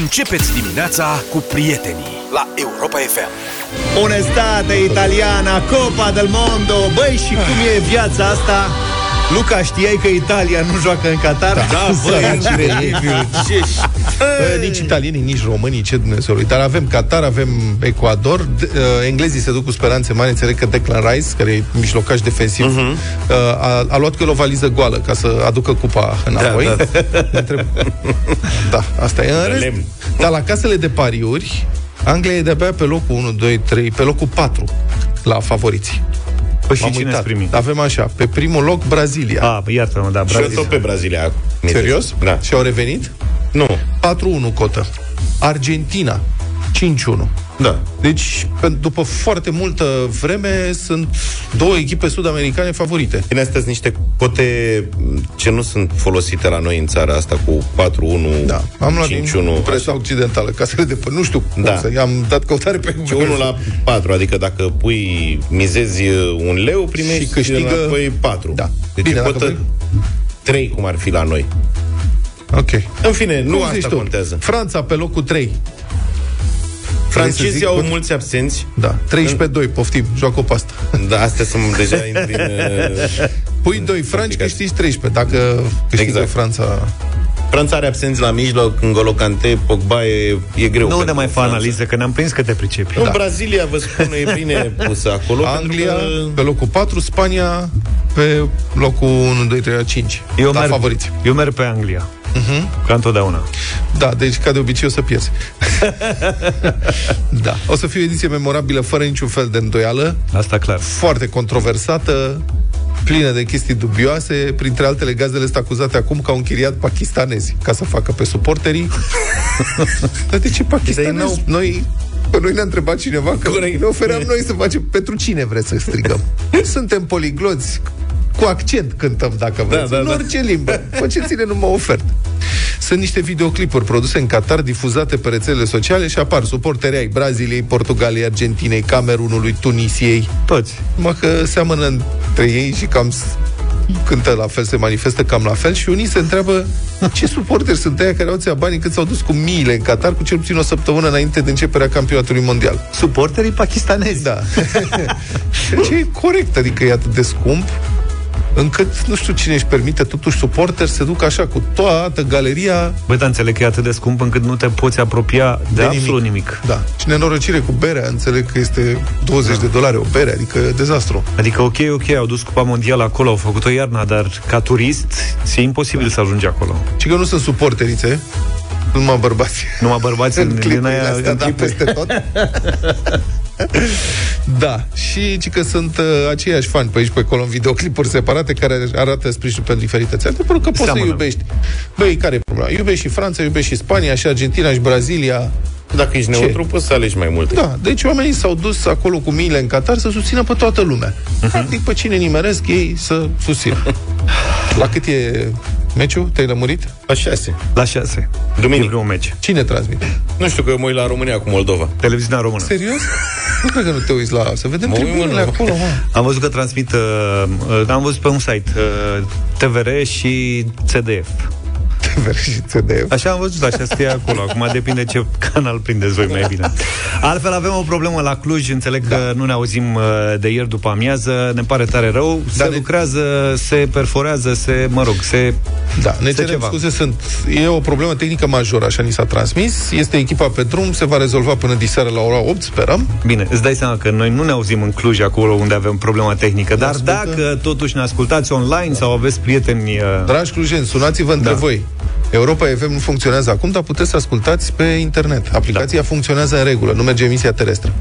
Începeți dimineața cu prietenii la Europa FM. Onestate italiana, Copa del Mondo Băi, și cum e viața asta? Luca, știai că Italia nu joacă în Qatar? Da, băi, incredibil. Bă, nici italienii, nici românii, ce Dumnezeului. Dar avem Qatar, avem Ecuador. D- uh, englezii se duc cu speranțe mari. Înțeleg că Declan Rice, care e mijlocaș defensiv, uh-huh. uh, a, a luat cu el o valiză goală ca să aducă cupa înapoi. Da, da. Întreb... da, asta e în rest. lemn. Dar la casele de pariuri, Anglia e de-abia pe locul 1, 2, 3, pe locul 4 la favoriți. Păi și M-am cine uitat. ați primit? Avem așa, pe primul loc Brazilia. A, iartă-mă, da, Și eu Brazilia. tot pe Brazilia. Serios? Da. Și au revenit? Nu. 4-1 cotă. Argentina, 5-1. Da. Deci, pe- după foarte multă vreme, sunt două echipe sud-americane favorite. Bine, astea sunt niște cote ce nu sunt folosite la noi în țara asta cu 4-1, Da, am luat 5-1. din presa occidentală, casele de până, nu știu cum Da. să, i-am dat căutare pe Și 1 la 4, adică dacă pui, mizezi un leu, primești Și câștigă- înapoi 4. Da. Deci Bine, Bine, dacă cotă 3, cum ar fi la noi. Ok. În fine, nu Cum zici asta tu? contează. Franța pe locul 3. Francezii au zic, mulți absenți. Da, 13-2, poftim, joacă pe asta. Da, astea sunt deja intri în... uh, Pui 2 franci, Complicat. câștigi 13. Dacă câștigă Exact. Franța... Franța are absenți la mijloc, în Golocante, Pogba e, e greu. Nu ne pentru mai fa Franța. analiză, că ne-am prins că te pricepi. În Brazilia, vă spun, e bine pusă acolo. Anglia pentru că... pe locul 4, Spania pe locul 1, 2, 3, 5. Eu, da, merg, favoriți. eu merg pe Anglia. Uh-huh. Ca întotdeauna. Da, deci ca de obicei o să pierzi. da. O să fie o ediție memorabilă fără niciun fel de îndoială, Asta clar. foarte controversată, plină de chestii dubioase, printre altele gazdele sunt acuzate acum că au închiriat pakistanezi ca să facă pe suporterii. Dar de ce pakistanezi? Noi Pe noi ne-a întrebat cineva că Corect. ne ofeream noi să facem pentru cine vreți să strigăm. Suntem poligloți, cu accent cântăm dacă vreți, da, în da. orice limbă. Faceți-ne numai ofertă. Sunt niște videoclipuri produse în Qatar, difuzate pe rețelele sociale și apar suporteri ai Braziliei, Portugaliei, Argentinei, Camerunului, Tunisiei. Toți. Mă că seamănă între ei și cam s- cântă la fel, se manifestă cam la fel și unii se întreabă ce suporteri sunt aia care au ția banii cât s-au dus cu miile în Qatar cu cel puțin o săptămână înainte de începerea campionatului mondial. Suporterii pakistanezi. Da. ce e corect, adică e atât de scump încât nu știu cine își permite totuși suporteri să ducă așa cu toată galeria Băi, dar înțeleg că e atât de scump încât nu te poți apropia de, De absolut nimic. Da. Și nenorocire cu berea, înțeleg că este 20 de dolari o bere, adică e dezastru. Adică, ok, ok, au dus Cupa Mondială acolo, au făcut-o iarna, dar ca turist e imposibil să ajungi acolo. Și că nu sunt suporterițe, numai bărbați. Numai bărbați în în, din clipurile aia, astea, în da, clipuri. peste tot. da, și ci că sunt uh, aceiași fani pe aici, pe acolo, în videoclipuri separate, care arată sprijinul pentru diferite țări. Pentru că poți Seamănă. să iubești. Băi, care e problema? Iubești și Franța, iubești și Spania, și Argentina, și Brazilia. Dacă ești Ce? neutru, poți să alegi mai multe. Da, deci oamenii s-au dus acolo cu miile în Qatar să susțină pe toată lumea. Mhm. Practic, pe cine nimeresc ei să susțină. La cât e meciul? Te-ai lămurit? La șase. La șase. Duminică. E primul meci. Cine transmite? Nu știu că eu mă uit la România cu Moldova. Televiziunea română. Serios? Nu cred că nu te uiți la... Să vedem Mă uit, tribunele mă, nu. acolo, mă. Am văzut că transmit, uh, uh, am văzut pe un site, uh, TVR și CDF. TVR și CDF. Așa am văzut, așa scrie acolo. Acum depinde ce canal prindeți voi mai bine. Altfel avem o problemă la Cluj, înțeleg că nu ne auzim uh, de ieri după amiază, ne pare tare rău, se Dar ne- lucrează, se perforează, se, mă rog, se... Da, ne Este cerem ceva. scuze, sunt, e o problemă tehnică majoră, așa ni s-a transmis. Este echipa pe drum, se va rezolva până diseară la ora 8, sperăm. Bine, îți dai seama că noi nu ne auzim în Cluj, acolo unde avem problema tehnică, dar ascultă. dacă totuși ne ascultați online sau aveți prieteni... uh, Dragi clujeni, sunați-vă între Da. voi. Europa FM nu funcționează acum, dar puteți să ascultați pe internet. Aplicația da. funcționează în regulă, nu merge emisia terestră.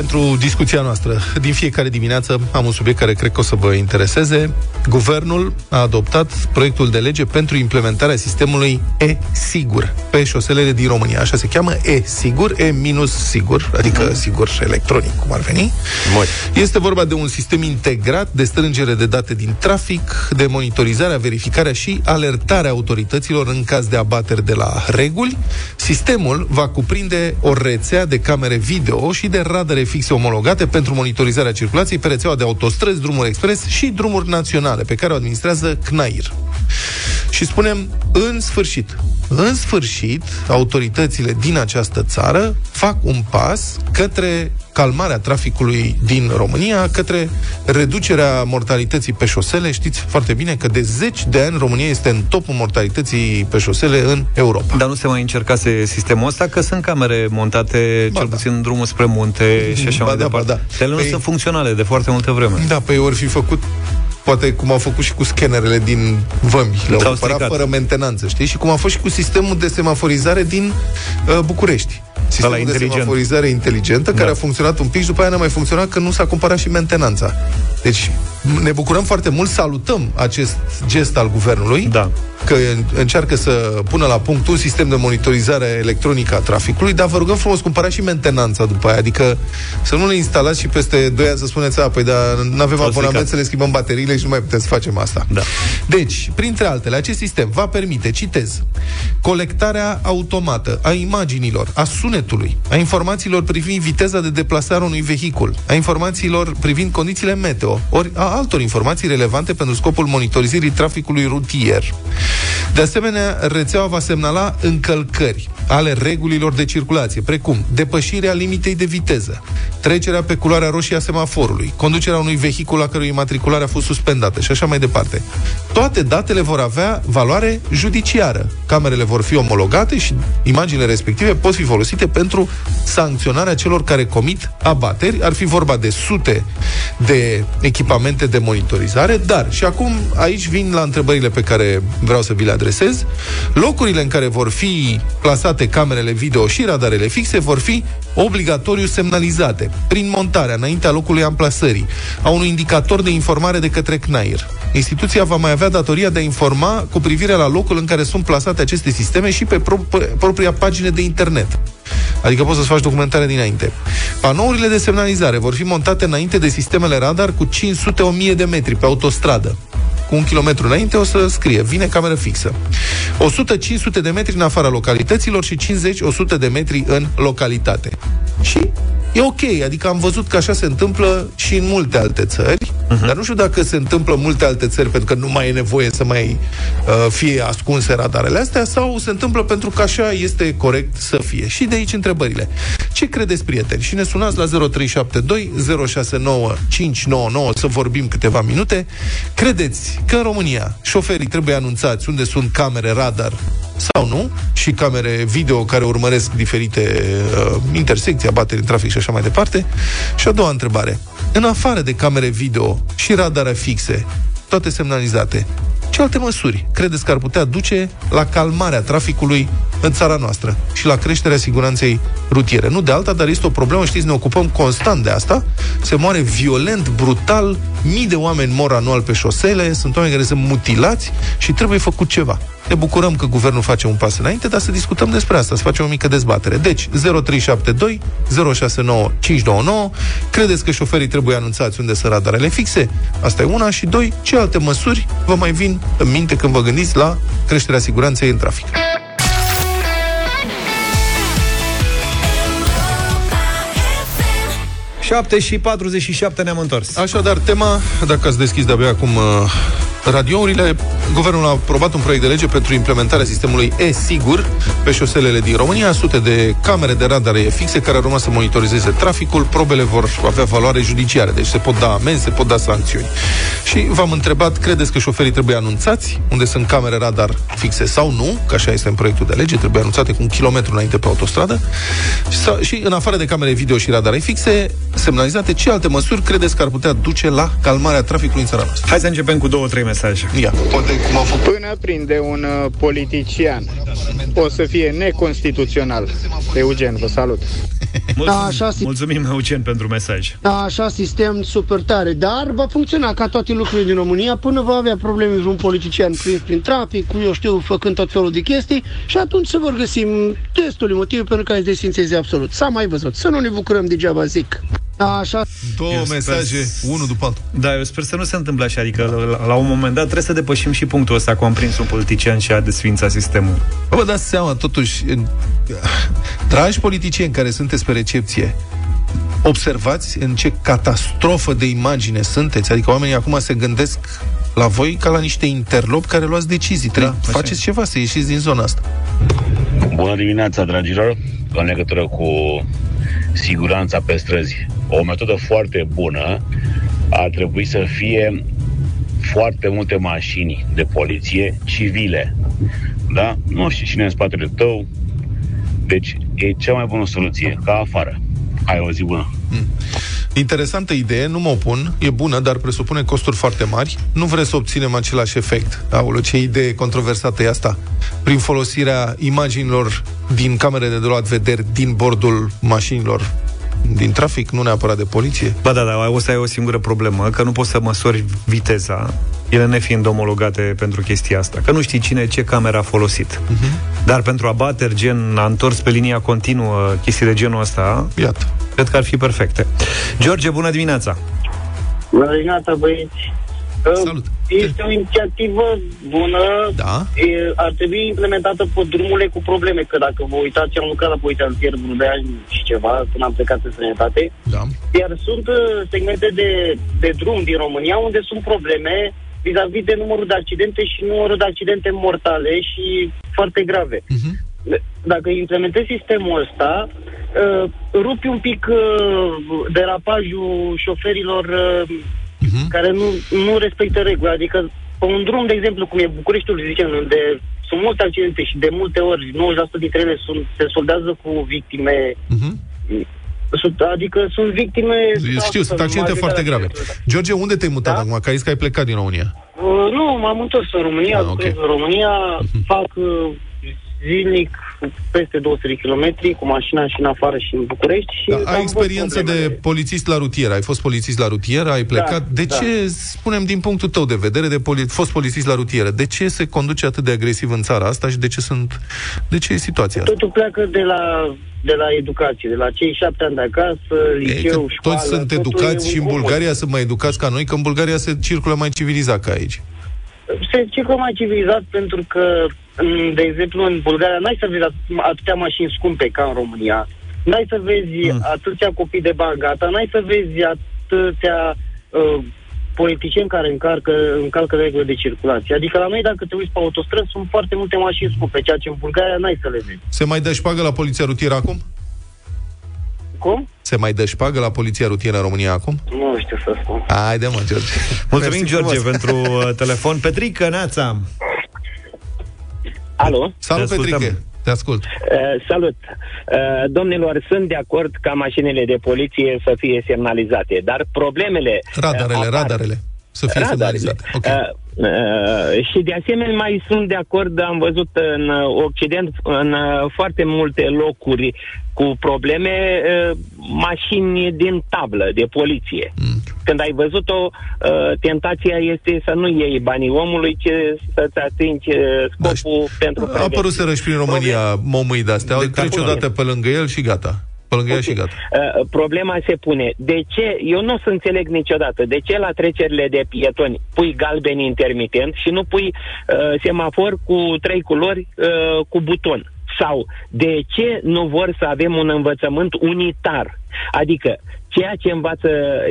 Pentru discuția noastră, din fiecare dimineață am un subiect care cred că o să vă intereseze. Guvernul a adoptat proiectul de lege pentru implementarea sistemului e-sigur pe șoselele din România. Așa se cheamă e-sigur, e-sigur, adică sigur electronic, cum ar veni. Moi. Este vorba de un sistem integrat de strângere de date din trafic, de monitorizarea, verificarea și alertarea autorităților în caz de abateri de la reguli. Sistemul va cuprinde o rețea de camere video și de radare fixe omologate pentru monitorizarea circulației pe rețeaua de autostrăzi, drumuri expres și drumuri naționale, pe care o administrează CNAIR. Și spunem, în sfârșit, în sfârșit, autoritățile din această țară fac un pas către calmarea traficului din România, către reducerea mortalității pe șosele. Știți foarte bine că de zeci de ani România este în topul mortalității pe șosele în Europa. Dar nu se mai încercase sistemul ăsta, că sunt camere montate, ba cel da. puțin în drumul spre munte și așa ba mai da, departe. Ba da. Ele păi... nu sunt funcționale de foarte multă vreme. Da, păi ori fi făcut poate cum au făcut și cu scanerele din vămi, le-au cumpărat fără mentenanță, știi? Și cum a fost și cu sistemul de semaforizare din uh, București. Sistemul de inteligent. semaforizare inteligentă, da. care a funcționat un pic și după aia n-a mai funcționat că nu s-a cumpărat și mentenanța. Deci ne bucurăm foarte mult, salutăm acest gest al guvernului, da. Că încearcă să pună la punct un sistem de monitorizare electronică a traficului, dar vă rugăm frumos, cumpărați și mentenanța după aia, adică să nu le instalați și peste 2 ani să spuneți, a, păi dar nu avem abonament să le schimbăm bateriile și nu mai putem să facem asta. Da. Deci, printre altele, acest sistem va permite, citez, colectarea automată a imaginilor, a sunetului, a informațiilor privind viteza de deplasare a unui vehicul, a informațiilor privind condițiile meteo, ori a altor informații relevante pentru scopul monitorizării traficului rutier. De asemenea, rețeaua va semnala încălcări ale regulilor de circulație, precum depășirea limitei de viteză, trecerea pe culoarea roșie a semaforului, conducerea unui vehicul la cărui matriculare a fost suspendată și așa mai departe. Toate datele vor avea valoare judiciară. Camerele vor fi omologate și imaginile respective pot fi folosite pentru sancționarea celor care comit abateri. Ar fi vorba de sute de echipamente de monitorizare, dar și acum aici vin la întrebările pe care vreau să vi le adresez. Locurile în care vor fi plasate camerele video și radarele fixe vor fi obligatoriu semnalizate prin montarea înaintea locului amplasării a unui indicator de informare de către CNAIR. Instituția va mai avea datoria de a informa cu privire la locul în care sunt plasate aceste sisteme și pe pro- propria pagină de internet. Adică poți să-ți faci documentare dinainte. Panourile de semnalizare vor fi montate înainte de sistemele radar cu 500-1000 de metri pe autostradă cu un kilometru înainte o să scrie, vine cameră fixă. 100-500 de metri în afara localităților și 50-100 de metri în localitate. Și e ok, adică am văzut că așa se întâmplă și în multe alte țări, uh-huh. dar nu știu dacă se întâmplă în multe alte țări pentru că nu mai e nevoie să mai uh, fie ascunse radarele astea sau se întâmplă pentru că așa este corect să fie. Și de aici întrebările. Ce credeți, prieteni? Și ne sunați la 0372 069 599 să vorbim câteva minute. Credeți că în România șoferii trebuie anunțați unde sunt camere radar sau nu, și camere video care urmăresc diferite uh, intersecții, abateri în trafic și așa mai departe. Și a doua întrebare. În afară de camere video și radare fixe, toate semnalizate, ce alte măsuri credeți că ar putea duce la calmarea traficului în țara noastră și la creșterea siguranței rutiere? Nu de alta, dar este o problemă, știți, ne ocupăm constant de asta. Se moare violent, brutal, mii de oameni mor anual pe șosele, sunt oameni care sunt mutilați și trebuie făcut ceva. Ne bucurăm că guvernul face un pas înainte, dar să discutăm despre asta, să facem o mică dezbatere. Deci, 0372 069 529, credeți că șoferii trebuie anunțați unde sunt radarele fixe? Asta e una. Și doi, ce alte măsuri vă mai vin în minte când vă gândiți la creșterea siguranței în trafic? 7 și 47 ne-am întors. Așadar, tema, dacă ați deschis de-abia acum uh, radiourile, guvernul a aprobat un proiect de lege pentru implementarea sistemului e-sigur pe șoselele din România, sute de camere de radare fixe care ar urma să monitorizeze traficul, probele vor avea valoare judiciară, deci se pot da amenzi, se pot da sancțiuni. Și v-am întrebat, credeți că șoferii trebuie anunțați unde sunt camere radar fixe sau nu, că așa este în proiectul de lege, trebuie anunțate cu un kilometru înainte pe autostradă, și, și în afară de camere video și radare fixe, semnalizate, ce alte măsuri credeți că ar putea duce la calmarea traficului în țara noastră? Hai să începem cu două, trei mesaje. Ia, poate cum a făcut. Până prinde un uh, politician, o să fie neconstituțional. Eugen, vă salut. Mulțumim, da, așa, mulțumim, Eugen, pentru mesaj. Da, așa, sistem super tare, dar va funcționa ca toate lucrurile din România până va avea probleme vreun politician prin, prin trafic, cu, eu știu, făcând tot felul de chestii și atunci să vor găsim destule motive pentru care să desfințeze absolut. S-a mai văzut. Să nu ne bucurăm degeaba, zic. Așa. Două eu mesaje, sper... unul după altul. Da, eu sper să nu se întâmple așa, adică la, la un moment dat trebuie să depășim și punctul ăsta cu am prins un politician și a desfințat sistemul. Vă dați seama, totuși, în... dragi politicieni care sunteți pe recepție, observați în ce catastrofă de imagine sunteți? Adică oamenii acum se gândesc la voi ca la niște interlopi care luați decizii. Trebuie așa faceți ceva să ieșiți din zona asta. Bună dimineața, dragilor! În legătură cu siguranța pe străzi. O metodă foarte bună ar trebui să fie foarte multe mașini de poliție civile. Da? Nu știu cine e în spatele tău. Deci e cea mai bună soluție, ca afară. Hai o zi bună! Interesantă idee, nu mă opun, e bună, dar presupune costuri foarte mari. Nu vreți să obținem același efect. Aoleu, ce idee controversată e asta. Prin folosirea imaginilor din camerele de luat vederi din bordul mașinilor din trafic, nu neapărat de poliție. Ba da, da, o să ai o singură problemă, că nu poți să măsori viteza, ele nefiind omologate pentru chestia asta, că nu știi cine ce cameră a folosit. Uh-huh. Dar pentru abateri, gen, a întors pe linia continuă, chestii de genul ăsta, Iată. Cred că ar fi perfecte. George, bună dimineața! Bună dimineața, băieți! Salut. Este o inițiativă bună, Da. e, ar trebui implementată pe drumurile cu probleme, că dacă vă uitați, am lucrat la poliția rutieră vreo de ani și ceva, când am plecat în sănătate, Da. iar sunt uh, segmente de, de drum din România unde sunt probleme vis-a-vis de numărul de accidente și numărul de accidente mortale și foarte grave. Mhm. Dacă implementezi sistemul ăsta, uh, rupi un pic uh, derapajul șoferilor uh, Mhm. care nu, nu respectă reguli. Adică pe un drum, de exemplu, cum e Bucureștiul, zicem, unde sunt multe accidente și de multe ori 90% dintre ele sunt, se soldează cu victime Mhm. sunt, adică sunt victime... Eu știu, sunt accidente foarte grave. George, unde te-ai mutat Da? acum? Că ai zis că ai plecat din România. Uh, nu, m-am întors în România, Ah, ah, ok. lucrez în România, fac uh, zilnic peste 200 de kilometri cu mașina și în afară și în București. Și Da, am ai văzut experiență de problemele. polițist la rutieră, ai fost polițist la rutieră, ai plecat. de da. ce, spunem din punctul tău de vedere, de poli- fost polițist la rutieră, de ce se conduce atât de agresiv în țara asta și de ce sunt, de ce e situația asta? Totul pleacă de la, de la educație, de la cei șapte ani de acasă, E că liceu, școală... toți sunt totul educați e și în un Bulgaria sunt mai educați ca noi, că în Bulgaria se circulă mai civilizat ca aici. Se circulă mai civilizat pentru că, m, de exemplu, în Bulgaria n-ai să vezi at- atâtea mașini scumpe ca în România, n-ai să vezi Mm. atâția copii de bani gata, n-ai să vezi atâtea uh, politicieni care încarcă, încalcă regulile de circulație. Adică la noi, dacă te uiți pe autostrăzi, sunt foarte multe mașini scumpe, ceea ce în Bulgaria n-ai să le vezi. Se mai dă șpagă la poliția rutieră acum? Cum? Se mai dă șpagă la poliția rutieră în România acum? Nu știu să spun. Haide mă, George. Mulțumim, Mersi George, frumos. pentru uh, telefon. Petrică, Neața! Alo? Salut, Te ascultăm. Petriche. Te ascult. Uh, salut! Uh, domnilor, sunt de acord ca mașinile de poliție să fie semnalizate, dar problemele... Radarele, uh, apar- radarele. Să fie Radarele. semnalizate. Ok. Uh, uh, și de asemenea mai sunt de acord, am văzut în uh, Occident, în uh, foarte multe locuri cu probleme, uh, mașini din tablă de poliție. Mm. Când ai văzut-o, uh, tentația este să nu iei banii omului, ci să-ți atingi uh, scopul pentru A apărut prevenție. să și prin România momâi de-astea. De De treci calcul. odată pe lângă el și gata. Pe lângă el și gata. Uh, problema se pune. De ce? Eu nu o să înțeleg niciodată. De ce la trecerile de pietoni pui galben intermitent și nu pui uh, semafor cu trei culori uh, cu buton? Sau de ce nu vor să avem un învățământ unitar? Adică ceea ce învață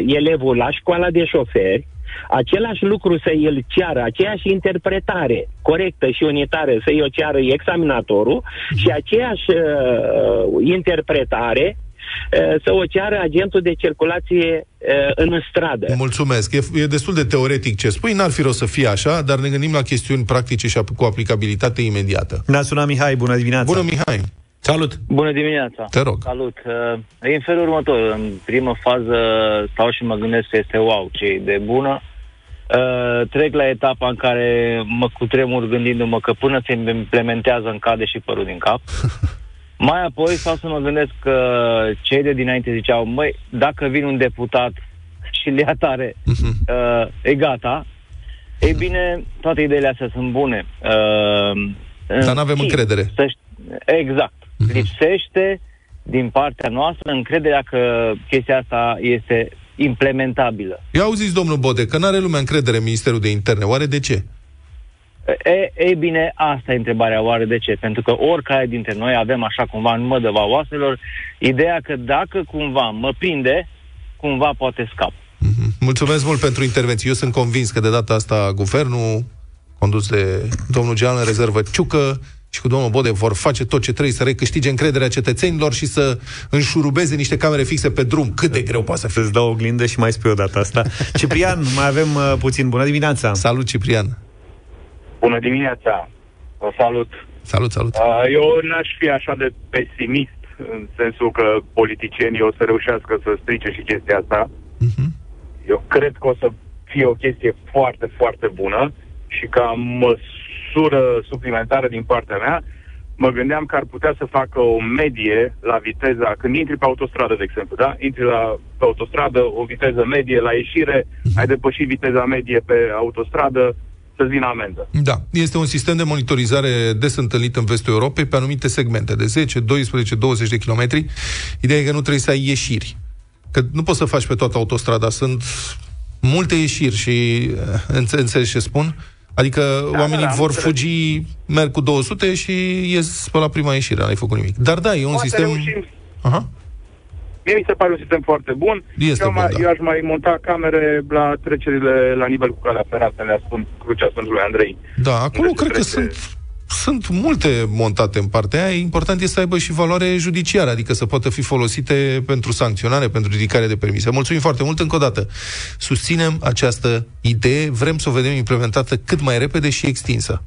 elevul la școala de șoferi, același lucru să îl ceară, aceeași interpretare corectă și unitară să i-o ceară examinatorul și aceeași uh, interpretare uh, să o ceară agentul de circulație uh, în stradă. Mulțumesc. E, e destul de teoretic ce spui, n-ar fi rost să fie așa, dar ne gândim la chestiuni practice și ap- cu aplicabilitate imediată. Ne-a sunat Mihai, bună dimineața! Bună, Mihai. Salut! Bună dimineața! Te rog. Salut! Uh, E în felul următor. În primă fază stau și mă gândesc că este wow, ce idee bună. Uh, trec la etapa în care mă cutremur gândindu-mă că până se implementează îmi cade și părul din cap. Mai apoi stau să mă gândesc că cei de dinainte ziceau, măi, dacă vine un deputat și le ia tare, uh, e gata. Ei bine, toate ideile astea sunt bune. Uh, Dar n-avem și încredere. să ști- exact. Lipsește din partea noastră încrederea că chestia asta este implementabilă. Eu auziți, domnul Bode, că n-are lumea încredere în Ministerul de Interne. Oare de ce? E, e bine, asta e întrebarea, oare de ce? Pentru că oricare dintre noi avem așa cumva în mădăva oaselor ideea că dacă cumva mă prinde, cumva poate scap. Mm-hmm. Mulțumesc mult pentru intervenție. Eu sunt convins că de data asta guvernul, condus de domnul general în rezervă Ciucă, și cu domnul Bode vor face tot ce trebuie să recâștige încrederea cetățenilor și să înșurubeze niște camere fixe pe drum. Cât de greu poate să fie. Să-ți dau oglindă și mai spui o dată asta. Ciprian, mai avem uh, puțin. Bună dimineața! Salut, Ciprian! Bună dimineața! Vă salut! Salut, salut! Uh, eu n-aș fi așa de pesimist în sensul că politicienii o să reușească să strice și chestia asta. Uh-huh. Eu cred că o să fie o chestie foarte, foarte bună și ca măsură suplimentară din partea mea, mă gândeam că ar putea să facă o medie la viteza, când intri pe autostradă, de exemplu, da? Intri la, pe autostradă, o viteză medie la ieșire, ai depășit viteza medie pe autostradă, să-ți vină amendă. Da, este un sistem de monitorizare des întâlnit în vestul Europei pe anumite segmente de 10, 12, 20 de kilometri. Ideea e că nu trebuie să ai ieșiri. Că nu poți să faci pe toată autostrada. Sunt multe ieșiri și uh, înțelegi ce spun? Adică da, oamenii da, da, vor fugi, merg cu 200 și ies pe la prima ieșire, n-ai făcut nimic. Dar da, e un Poate sistem... Reușim. Aha. Mie mi se pare un sistem foarte bun. Este eu, bun, mai, da. eu aș mai monta camere la trecerile la nivel cu calea ferată, le spun Crucea Sfântului Andrei. Da, acolo Unde se cred că trece- sunt sunt multe montate în partea aia. Important este să aibă și valoare judiciară, adică să poată fi folosite pentru sancționare, pentru ridicare de permise. Mulțumim foarte mult încă o dată. Susținem această idee, vrem să o vedem implementată cât mai repede și extinsă.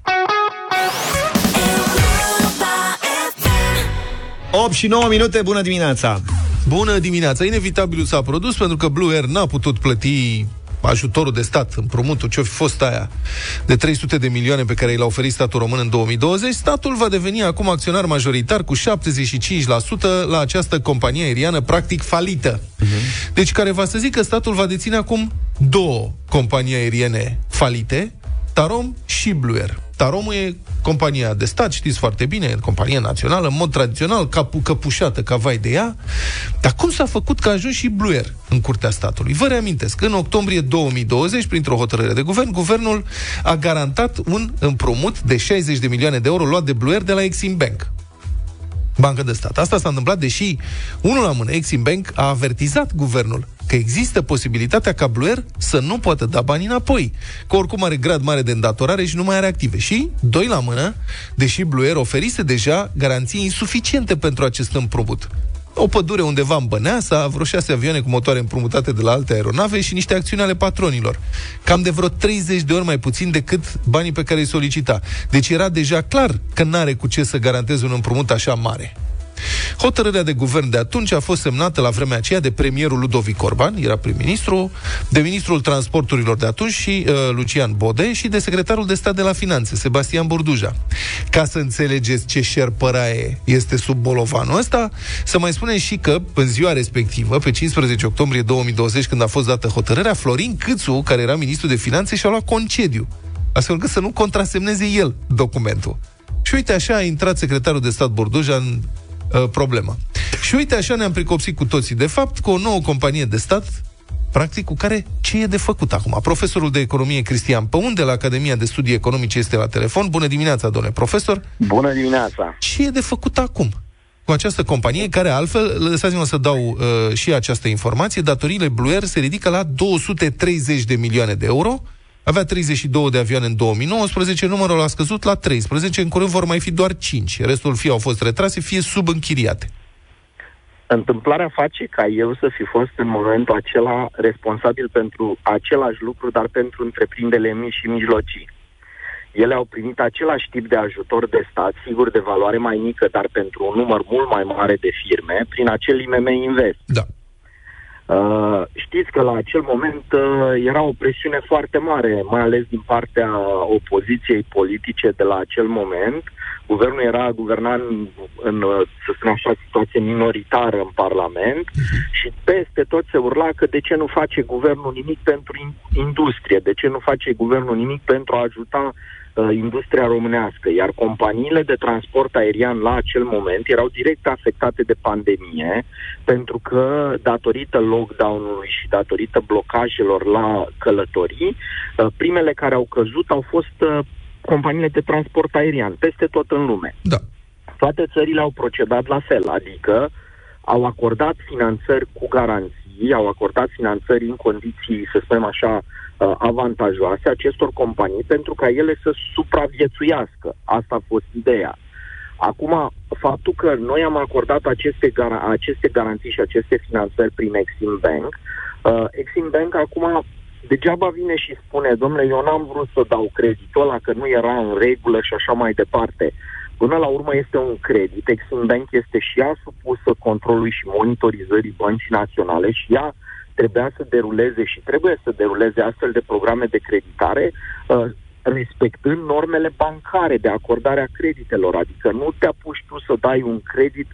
8 și 9 minute, bună dimineața! Bună dimineața! Inevitabilul s-a produs pentru că Blue Air n-a putut plăti ajutorul de stat, împrumutul, ce-o fi fost aia, de 300 de milioane pe care i l-a oferit statul român în 2020, statul va deveni acum acționar majoritar cu 75% la această companie aeriană practic falită. Uh-huh. Deci care va să zic că statul va deține acum două companii aeriene falite, Tarom și Blue Air. Taromul e compania de stat, știți foarte bine, e companie națională, în mod tradițional, capu, căpușată ca vai de ea. Dar cum s-a făcut că a ajuns și Blue Air în curtea statului? Vă reamintesc, în octombrie 2020, printr-o hotărâre de guvern, guvernul a garantat un împrumut de 60 de milioane de euro luat de Blue Air de la Exim Bank. Bancă de stat. Asta s-a întâmplat deși, unul la mână, Exim Bank a avertizat guvernul că există posibilitatea ca Blue Air să nu poată da banii înapoi, că oricum are grad mare de îndatorare și nu mai are active. Și, doi la mână, deși Blue Air oferise deja garanții insuficiente pentru acest împrumut. O pădure undeva în Băneasa, vreo șase avioane cu motoare împrumutate de la alte aeronave și niște acțiuni ale patronilor. Cam de vreo 30 de ori mai puțin decât banii pe care îi solicita. Deci era deja clar că n-are cu ce să garanteze un împrumut așa mare. Hotărârea de guvern de atunci a fost semnată la vremea aceea de premierul Ludovic Orban, era prim-ministru, de ministrul transporturilor de atunci și uh, Lucian Bode și de secretarul de stat de la finanțe, Sebastian Burduja. Ca să înțelegeți ce șerpăraie este sub bolovanul ăsta, să mai spunem și că în ziua respectivă, pe 15 octombrie 2020, când a fost dată hotărârea, Florin Câțu, care era ministru de finanțe, și-a luat concediu, astfel încât să nu contrasemneze el documentul. Și uite așa a intrat secretarul de stat Burduja în uh, problemă. Și uite, așa ne-am pricopsit cu toții, de fapt, cu o nouă companie de stat, practic, cu care ce e de făcut acum? Profesorul de economie Cristian Păun, de la Academia de Studii Economice, este la telefon. Bună dimineața, domnule profesor! Bună dimineața! Ce e de făcut acum? Cu această companie, care altfel, lăsați-mă să dau uh, și această informație, datoriile Blue Air se ridică la 230 de milioane de euro, avea 32 de avioane în 2019, numărul a scăzut la 13, în curând vor mai fi doar 5. Restul fie au fost retrase, fie subînchiriate. Întâmplarea face ca eu să fi fost în momentul acela responsabil pentru același lucru, dar pentru întreprinderile mici și mijlocii. Ele au primit același tip de ajutor de stat, sigur de valoare mai mică, dar pentru un număr mult mai mare de firme, prin acel IMM Invest. Da. Uh, știți că la acel moment uh, era o presiune foarte mare, mai ales din partea opoziției politice de la acel moment. Guvernul era guvernat în, în uh, să spunem așa, situație minoritară în Parlament și peste tot se urla că de ce nu face guvernul nimic pentru in- industrie, de ce nu face guvernul nimic pentru a ajuta uh, industria românească, iar companiile de transport aerian la acel moment erau direct afectate de pandemie, pentru că datorită lockdown-ului și datorită blocajelor la călătorii, uh, primele care au căzut au fost uh, companiile de transport aerian, peste tot în lume. Da. Toate țările au procedat la fel, adică au acordat finanțări cu garanții, au acordat finanțări în condiții, să spunem așa, uh, avantajoase acestor companii pentru ca ele să supraviețuiască. Asta a fost ideea. Acum, faptul că noi am acordat aceste, gar- aceste garanții și aceste finanțări prin Exim Bank, uh, Exim Bank acum degeaba vine și spune, domnule, eu n-am vrut să dau creditul ăla, că nu era în regulă și așa mai departe. Până la urmă este un credit. Exim Bank este și ea supusă controlului și monitorizării băncii naționale și ea trebuia să deruleze și trebuie să deruleze astfel de programe de creditare uh, respectând normele bancare de acordare a creditelor. Adică nu te apuci tu să dai un credit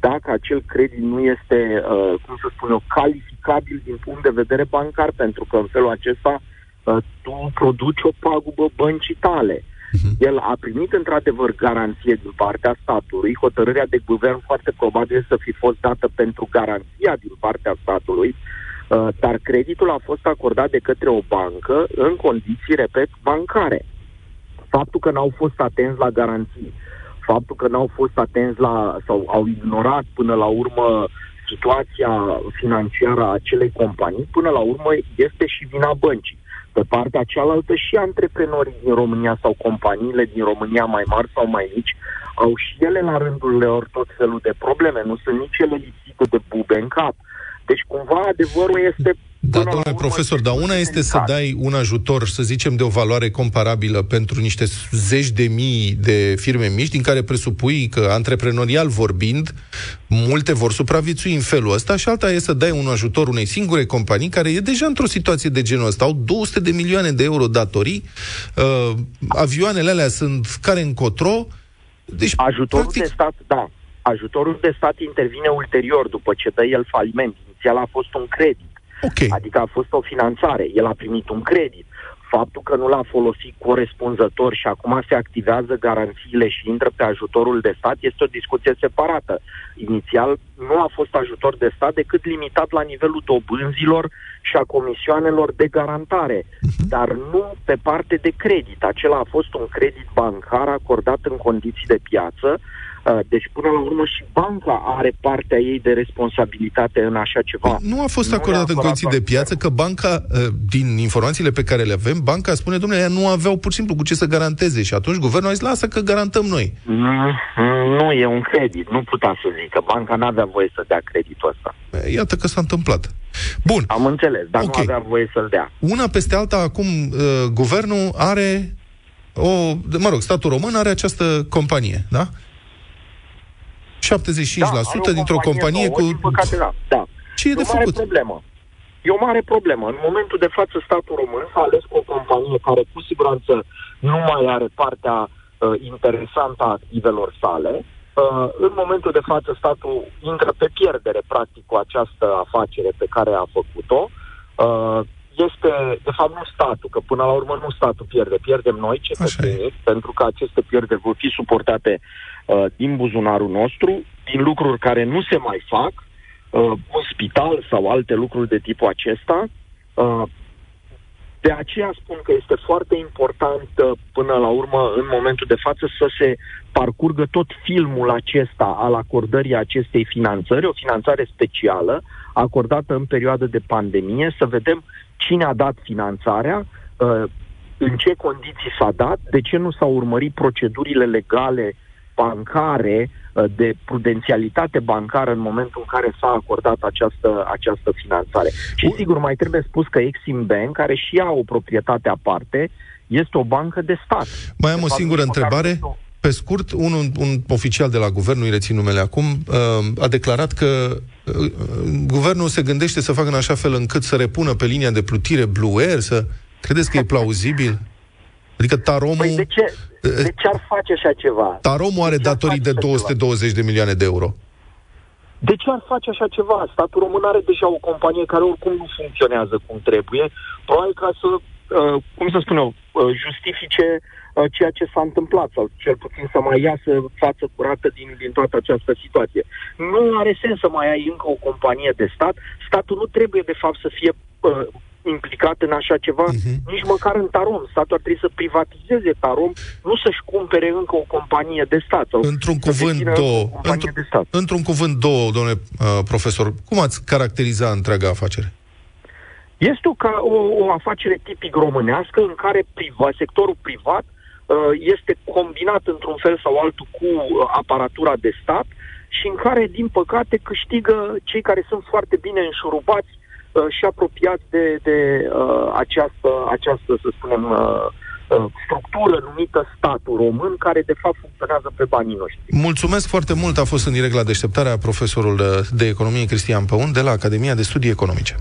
dacă acel credit nu este, uh, cum să spun eu, calificabil din punct de vedere bancar, pentru că în felul acesta uh, tu produci o pagubă băncii tale. Mhm. El a primit într-adevăr garanție din partea statului, hotărârea de guvern foarte probabil să fi fost dată pentru garanția din partea statului, uh, dar creditul a fost acordat de către o bancă în condiții, repet, bancare. Faptul că n-au fost atenți la garanții, faptul că n-au fost atenți la sau au ignorat până la urmă situația financiară a acelei companii, până la urmă este și vina băncii. Pe partea cealaltă și antreprenorii din România sau companiile din România mai mari sau mai mici au și ele la rândul lor tot felul de probleme. Nu sunt nici ele lipsite de bube în cap. Deci cumva adevărul este da, domnule profesor, dar una este să dai un ajutor, să zicem, de o valoare comparabilă pentru niște zeci de mii de firme mici, din care presupui că, antreprenorial vorbind, multe vor supraviețui în felul ăsta și alta e să dai un ajutor unei singure companii care e deja într-o situație de genul ăsta. Au 200 de milioane de euro datorii, uh, avioanele alea sunt care încotro, deci, Ajutorul practic... de stat, da. Ajutorul de stat intervine ulterior, după ce dă el faliment. Inițial a fost un credit Okay. Adică a fost o finanțare, el a primit un credit. Faptul că nu l-a folosit corespunzător și acum se activează garanțiile și intră pe ajutorul de stat este o discuție separată. Inițial nu a fost ajutor de stat decât limitat la nivelul dobânzilor și a comisioanelor de garantare, uh-huh. dar nu pe parte de credit. Acela a fost un credit bancar acordat în condiții de piață, Uh, deci, până la urmă, și banca are partea ei de responsabilitate în așa ceva. Păi nu a fost nu acordat în condiții de piață, că banca, uh, din informațiile pe care le avem, banca spune, domnule, ea nu aveau pur și simplu cu ce să garanteze și atunci guvernul a zis, lasă că garantăm noi. Nu, nu e un credit, nu putea să zică. Banca nu avea voie să dea creditul ăsta. Iată că s-a întâmplat. Bun. Am înțeles, dar okay. nu avea voie să-l dea. Una peste alta, acum, uh, guvernul are o, mă rog, statul român are această companie, da? 75% da, dintr-o companie, cu... păcate, da. da. Ce e, e de o mare făcut? problemă. E o mare problemă. În momentul de față, statul român s-a ales cu o companie care cu siguranță nu mai are partea uh, interesantă a activelor sale. Uh, în momentul de față, statul intră pe pierdere, practic, cu această afacere pe care a făcut-o. Uh, este, de fapt, nu statul, că până la urmă nu statul pierde, pierdem noi, cetățenii, pentru că aceste pierderi vor fi suportate uh, din buzunarul nostru, din lucruri care nu se mai fac, uh, un spital sau alte lucruri de tipul acesta. Uh, de aceea spun că este foarte important uh, până la urmă, în momentul de față, să se parcurgă tot filmul acesta al acordării acestei finanțări, o finanțare specială acordată în perioadă de pandemie, să vedem cine a dat finanțarea, uh, în ce condiții s-a dat, de ce nu s-au urmărit procedurile legale bancare, uh, de prudențialitate bancară în momentul în care s-a acordat această, această finanțare. Și sigur, mai trebuie spus că Exim Bank, care și ea o proprietate aparte, este o bancă de stat. Mai am de o singură întrebare. Pe scurt, un, un, un oficial de la guvern, nu-i rețin numele acum, uh, a declarat că uh, guvernul se gândește să facă în așa fel încât să repună pe linia de plutire Blue Air, să... Credeți că e plauzibil? Adică Taromul... Păi de ce, de ce ar face așa ceva? Taromul are datorii de 220 ceva? de milioane de euro. De ce ar face așa ceva? Statul român are deja o companie care oricum nu funcționează cum trebuie, probabil ca să, uh, cum să spun eu, uh, justifice uh, ceea ce s-a întâmplat sau cel puțin să mai iasă față curată din, din toată această situație. Nu are sens să mai ai încă o companie de stat. Statul nu trebuie de fapt să fie uh, implicat în așa ceva, uh-huh. nici măcar în Tarom. Statul ar trebui să privatizeze Tarom, nu să-și cumpere încă o companie de stat. Sau Într-un să cuvânt, dețină două. o companie Într- de stat. într-un cuvânt, două, domnule uh, profesor. Cum ați caracteriza întreaga afacere? Este o, ca, o, o afacere tipic românească în care priva, sectorul privat uh, este combinat într-un fel sau altul cu uh, aparatura de stat și în care, din păcate, câștigă cei care sunt foarte bine înșurubați uh, și apropiați de, de uh, această, această, să spunem, uh, uh, structură numită statul român, care de fapt funcționează pe banii noștri. Mulțumesc foarte mult. A fost în direct la deșteptarea profesorul uh, de economie Cristian Păun de la Academia de Studii Economice.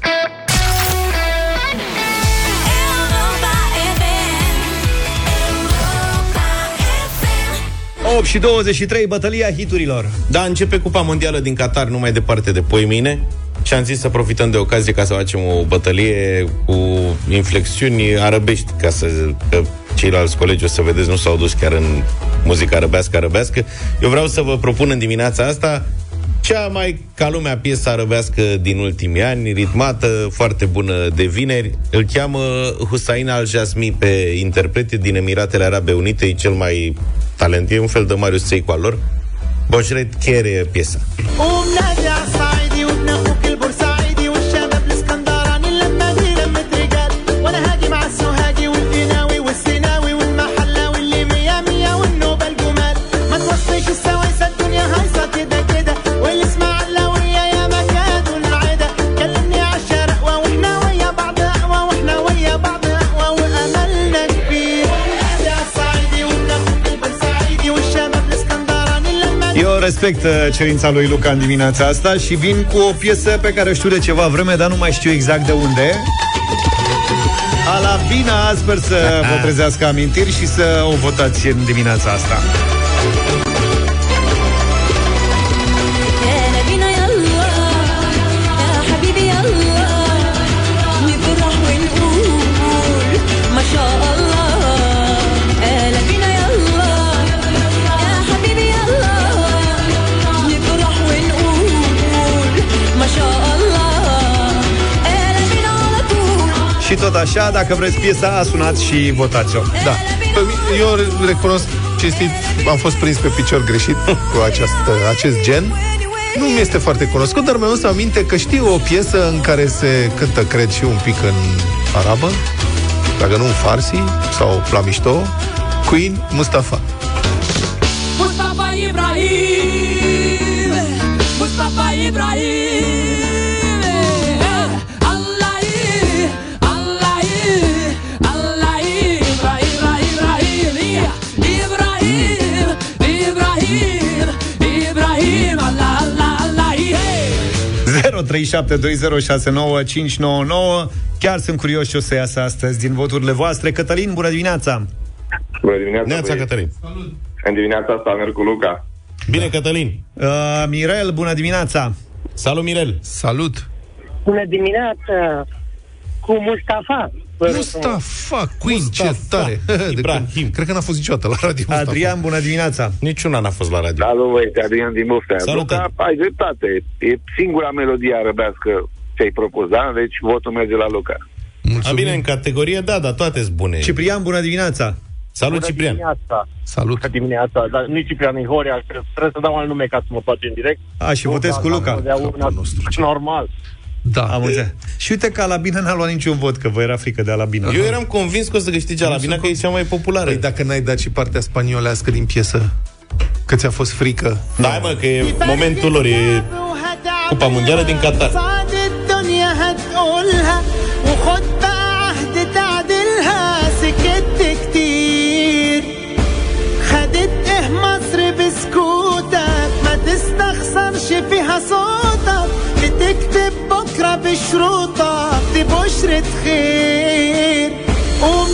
8 și 23, bătălia hiturilor. Da, începe Cupa Mondială din Qatar nu mai departe de poi mine și am zis să profităm de ocazie ca să facem o bătălie cu inflexiuni arabești, ca să că ceilalți colegi o să vedeți nu s-au dus chiar în muzica arăbească arăbească. Eu vreau să vă propun în dimineața asta cea mai ca lumea piesă arăbească din ultimii ani, ritmată, foarte bună de vineri. Îl cheamă Hussein al Jasmi pe interprete din Emiratele Arabe Unite, e cel mai talent. E un fel de Marius Țeicu al lor. Bojret Chier e piesa. Um, respect uh, cerința lui Luca în dimineața asta și vin cu o piesă pe care o știu de ceva vreme, dar nu mai știu exact de unde. Alabina, sper să vă trezească amintiri și să o votați în dimineața asta. Tot așa, dacă vreți piesa, sunați și votați-o. Da. Pe mi- Eu recunosc cinstit, am fost prins pe picior greșit cu această, acest gen. Nu mi este foarte cunoscut, dar mi-am să aminte că știu o piesă în care se cântă, cred, și un pic în arabă, dacă nu în farsi sau la mișto, Queen Mustafa. Mustafa Ibrahim Mustafa Ibrahim 0372069599 Chiar sunt curios ce o să iasă astăzi din voturile voastre. Cătălin, bună dimineața! Bună dimineața, Neața, băieți. Cătălin. În dimineața asta merg cu Luca. Bine, Cătălin. Uh, Mirel, bună dimineața! Salut, Mirel! Salut! Bună dimineața! Cu Mustafa. Mustafa, Queen, ce tare! De Ibrahim. când- Cred că n-a fost niciodată la radio Mustafa. Adrian, bună dimineața! Niciuna n-a fost la radio. Salut, băieți, Adrian din Buftea. Salut. Luca, ai dreptate. E singura melodie arăbească ce ai propus, da? Deci votul merge la Luca. A, bine, în categorie, da, dar toate sunt bune. Ciprian, bună dimineața! Salut, Bună Ciprian! dimineața. Salut! Bună dimineața. Dar nu Ciprian e Horea, trebuie, trebuie să dau alt nume ca să mă place în direct. A, și votez cu Luca. Totdeauna, normal. Da. Am înțeles. Și uite că Alabina n-a luat niciun vot, că vă era frică de Alabina. Eu eram convins că o să câștige la bine, că e cea mai populară. Păi dacă n-ai dat și partea spaniolească din piesă, că ți-a fost frică. Da, mă, că e momentul lor, e Cupa Mondială din Qatar. صعد الدنيا هتقولها وخد بقى عهد تعدلها سكت كتير خدت ايه مصر بسكوتك ما تستخسرش فيها صوتك بتكتب بكرة بشروطك دي بشرة خير. قوم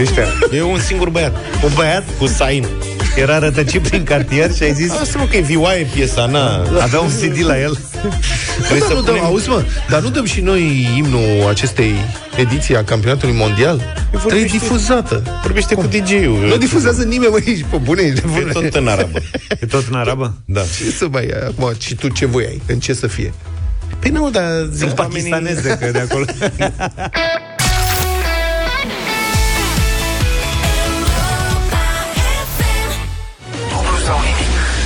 mă, pe băieții ăștia? E un singur băiat. Un băiat? Cu Sain. Era rătăcit prin cartier și ai zis... Asta mă că e vioaie piesa, na. Avea un CD la el. Dar nu dăm, auzi mă, dar nu dăm și noi imnul acestei ediții a campionatului mondial? Trebuie difuzată. Vorbește cu DJ-ul. Nu difuzează nimeni, mă, ești pe bune, ești E nebune. tot în arabă. E tot în arabă? Da. Ce să mai ai acum? Și tu ce voi ai? În ce să fie? Păi nu, dar Sunt zic oamenii... pakistaneze, că de acolo.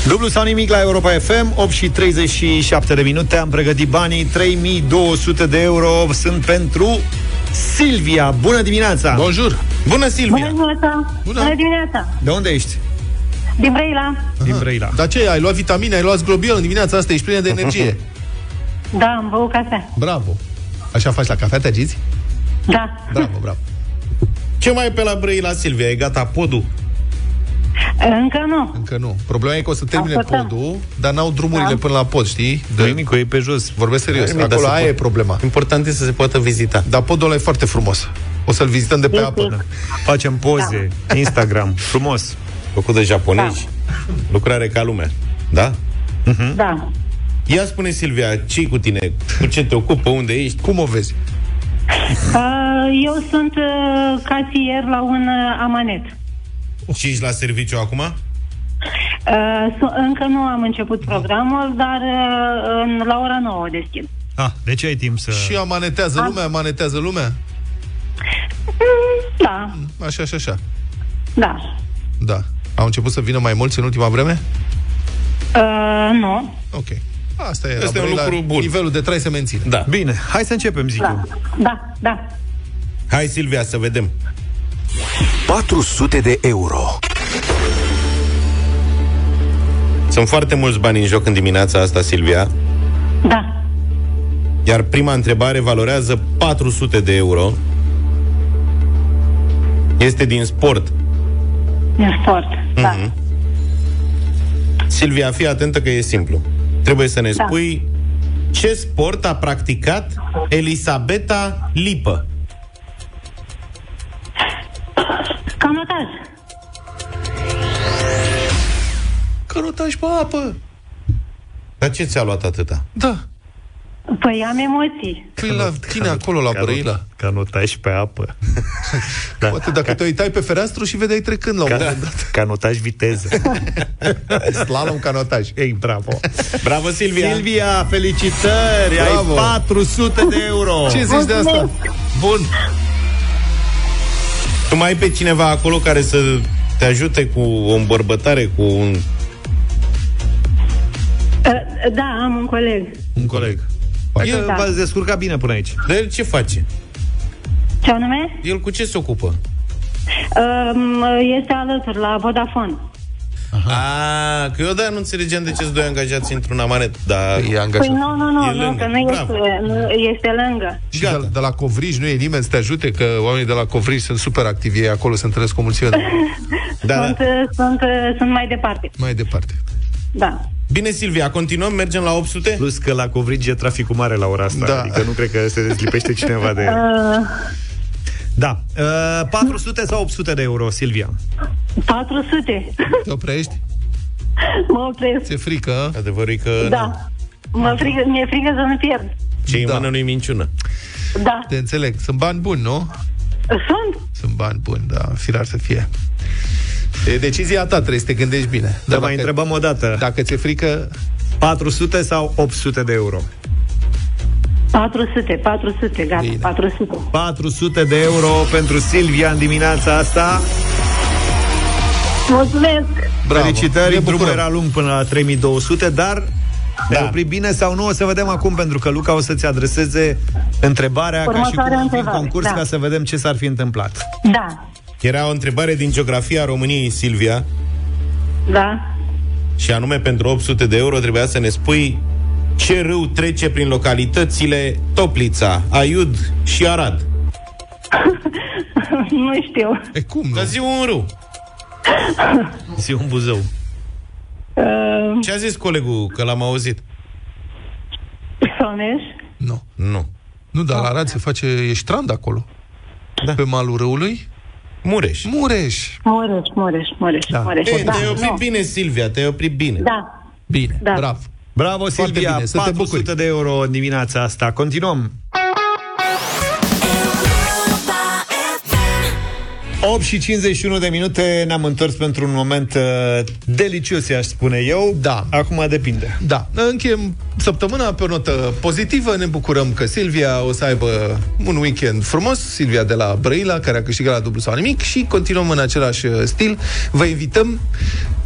Dublu sau nimic la Europa FM 8 și 37 de minute Am pregătit banii 3200 de euro sunt pentru Silvia Bună dimineața Bonjour! Bună, Silvia! Bună dimineața! Bună. Bună dimineața! De unde ești? Din Brăila? Din Brăila Dar ce, ai luat vitamine, ai luat zglobion în dimineața asta, ești plină de energie. Da, am băut cafea. Bravo! Așa faci la cafea, te agiți? Da. Bravo, bravo. Ce mai e pe la Brăila, Silvia? E gata podul? Încă nu. Încă nu. Problema e că o să termine Ascultăm. podul, dar n-au drumurile Da. până la pod, știi? De nimic, e pe jos Vorbesc serios. Hai, mă, dar Acolo se aia po- e problema. Important e să se poată vizita. Dar podul ăla e foarte frumos. O să-l vizităm de pe Este. apă. Facem poze Instagram Frumos Făcut de japonezi. Lucrare ca lumea. Da? Da. Ia spune, Silvia, ce cu tine? Cu ce te ocupă? Unde ești? Cum o vezi? Uh, Eu sunt uh, casier la un uh, amanet. Și ești la serviciu acum? Uh, su- Încă nu am început programul, dar uh, în- la ora 9 deschid. ah, De ce ai timp să... Și amanetează lumea, amanetează lumea? Da, Așa, așa, așa. da. Da. Au început să vină mai mulți în ultima vreme? Uh, nu. Ok. Asta e, Asta la e un Brăila, lucru bun. Nivelul de trai se menține. Da. Bine, hai să începem, zic Da, eu da, da. Hai, Silvia, să vedem. 400 de euro. Sunt foarte mulți bani în joc în dimineața asta, Silvia. Da. Iar prima întrebare valorează 400 de euro. Este din sport. Din sport. Da. Mhm. Silvia, fii atentă că e simplu. Trebuie să ne Da. spui ce sport a practicat Elisabeta Lipă. Canotaj. Cărotași pe apă! Dar ce ți-a luat atâta? Da. Păi am emoții. Păi la tine acolo, la Brăila. Canotaj pe apă Da. Poate dacă te uitai pe fereastru și vedeai trecând la un moment dat. Canotaj viteză Slalom canotaj. Ei, bravo Bravo, Silvia! Silvia, felicitări! Bravo. Ai 400 de euro! Ce zici de asta? Bun. Tu mai ai pe cineva acolo care să te ajute cu o îmbărbătare, cu un... Uh, Da, am un coleg. Un coleg. Hai că Da. v-ați descurcat bine până aici. Dar el ce face? Ce anume? El cu ce se ocupă? Um, Este alături la Vodafone. A, că eu de nu înțelegeam de ce sunt doi angajați într-un amanet, dar... E Păi angajat. nu, nu, nu, E nu lângă. că nu Bravo. este, nu, este lângă. Și de, de la Covrij nu e nimeni să te ajute, că oamenii de la Covrij sunt super activi, ei acolo se întâlnesc cu o mulțime de Da, sunt, da. sunt, sunt mai departe. mai departe. Da. Bine, Silvia, continuăm, mergem la 800? Plus că la Covrigi e traficul mare la ora asta. Da. Adică nu cred că se dezlipește cineva de... Uh, Da. Uh, 400 sau 800 de euro, Silvia? 400. Te oprești? mă opresc. Ți-e frică? Adevărul e că Da. Mă frică, mi-e frică să nu pierd. ce în Da. mână nu-i minciună. Da. Te înțeleg. Sunt bani buni, nu? Sunt. Sunt bani buni, da, firar să fie. E decizia ta, trebuie să te gândești bine. Dar mai întrebăm o dată. Dacă ți-e frică, 400 sau 800 de euro? 400, 400, gata, Bine. 400. 400 de euro pentru Silvia în dimineața asta. Mulțumesc! bravo. Felicitări, Ne drumul bucurăm. era lung până la 3200, dar ne-ai Da. oprit bine sau nu, o să vedem acum, pentru că Luca o să-ți adreseze întrebarea ca și cum Următoarea ar fi în întrebare, concurs, da. ca să vedem ce s-ar fi întâmplat. Da, Era o întrebare din geografia României, Silvia, da. și anume pentru 800 de euro trebuia să ne spui ce râu trece prin localitățile Toplița, Aiud și Arad. nu știu. E cum, nu? Dar zi un râu. Zi un buzău. Uh, Ce a zis colegul, că l-am auzit? Soneș? Nu. Nu. Nu, dar la Arad se face, e strand acolo. Da. Pe malul râului. Mureș. Mureș. Mureș, Mureș, Mureș, Da. Mureș. E, Da, te-ai oprit nu. bine, Silvia, te-ai oprit bine. Da, Bine, Da. bravo. Bravo, Foarte Silvia, bine, să te 400 de euro în dimineața asta. Continuăm. 8 și 51 de minute ne-am întors pentru un moment uh, delicios, aș spune eu. Da. Acum depinde. Da, încheiem săptămâna pe o notă pozitivă. Ne bucurăm că Silvia o să aibă un weekend frumos. Silvia de la Brăila, care a câștigat la dublu sau nimic. Și continuăm în același uh, stil. Vă invităm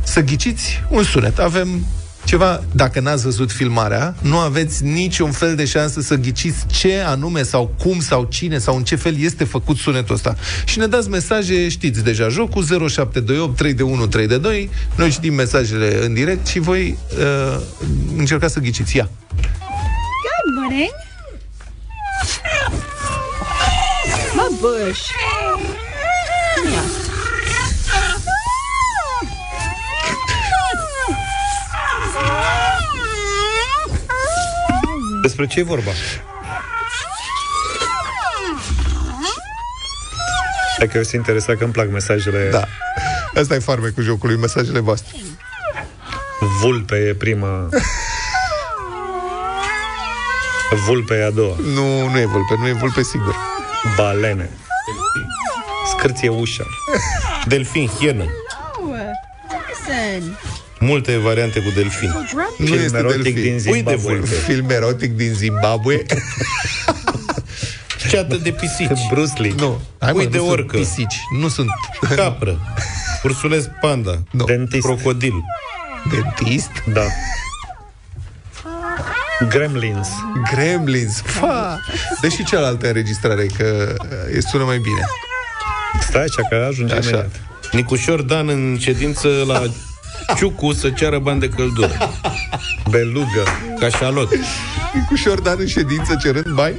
să ghiciți un sunet. Avem ceva, dacă n-ați văzut filmarea, nu aveți niciun fel de șansă să ghiciți ce anume sau cum sau cine sau în ce fel este făcut sunetul ăsta. Și ne dați mesaje, știți deja jocul, 0728 3 3 de 2. Noi citim mesajele în direct și voi uh, încercați să ghiciți. Ia! Good morning. My bush. Yeah. Despre ce e vorba? Dacă eu sunt interesat că îmi plac mesajele Da. Asta e farmecul jocului, mesajele voastre. Vulpe e prima Vulpe e a doua Nu, nu e vulpe, nu e vulpe sigur. Balene Scârție ușa Delfin, hienă. Oh, listen. Multe variante cu delfin. Nu Film este erotic delfin. din Ui de Zimbabwe vulpe. Film erotic din Zimbabwe. Ceată de pisici. Bruce Lee nu. Hai, Ui mă, de nu sunt orcă. pisici. Nu sunt Capră. Ursuleț panda. Nu. Dentist Crocodil. dentist. Da Gremlins Gremlins. Fa! Dă și cealaltă înregistrare, că e sună mai bine. Stai așa că ajunge Așa. imediat Nicușor Dan în ședință la Ciucu să ceară bani de căldură. Belugă Cașalot. Cu Șordan în ședință cerând bani?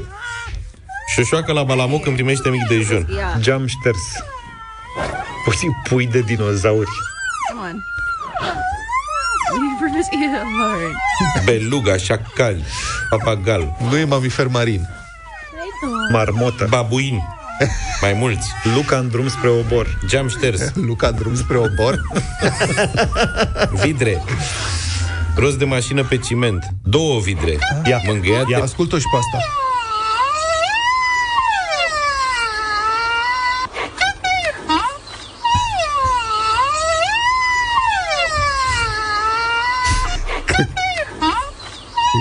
Șoșoacă la Balamuc când primește mic dejun. Yeah. Geam șters Pui, pui de dinozauri Come on. We're just eat alone. Beluga, șacal, papagal, Nu e mamifer marin. Marmotă babuini. Mai mulți. Luca în drum spre obor Geam șters. Luca drum spre obor. Vidre. Rost de mașină pe ciment. Două vidre. Ia. Mângâiate. Ia. Ascult-o și pe asta.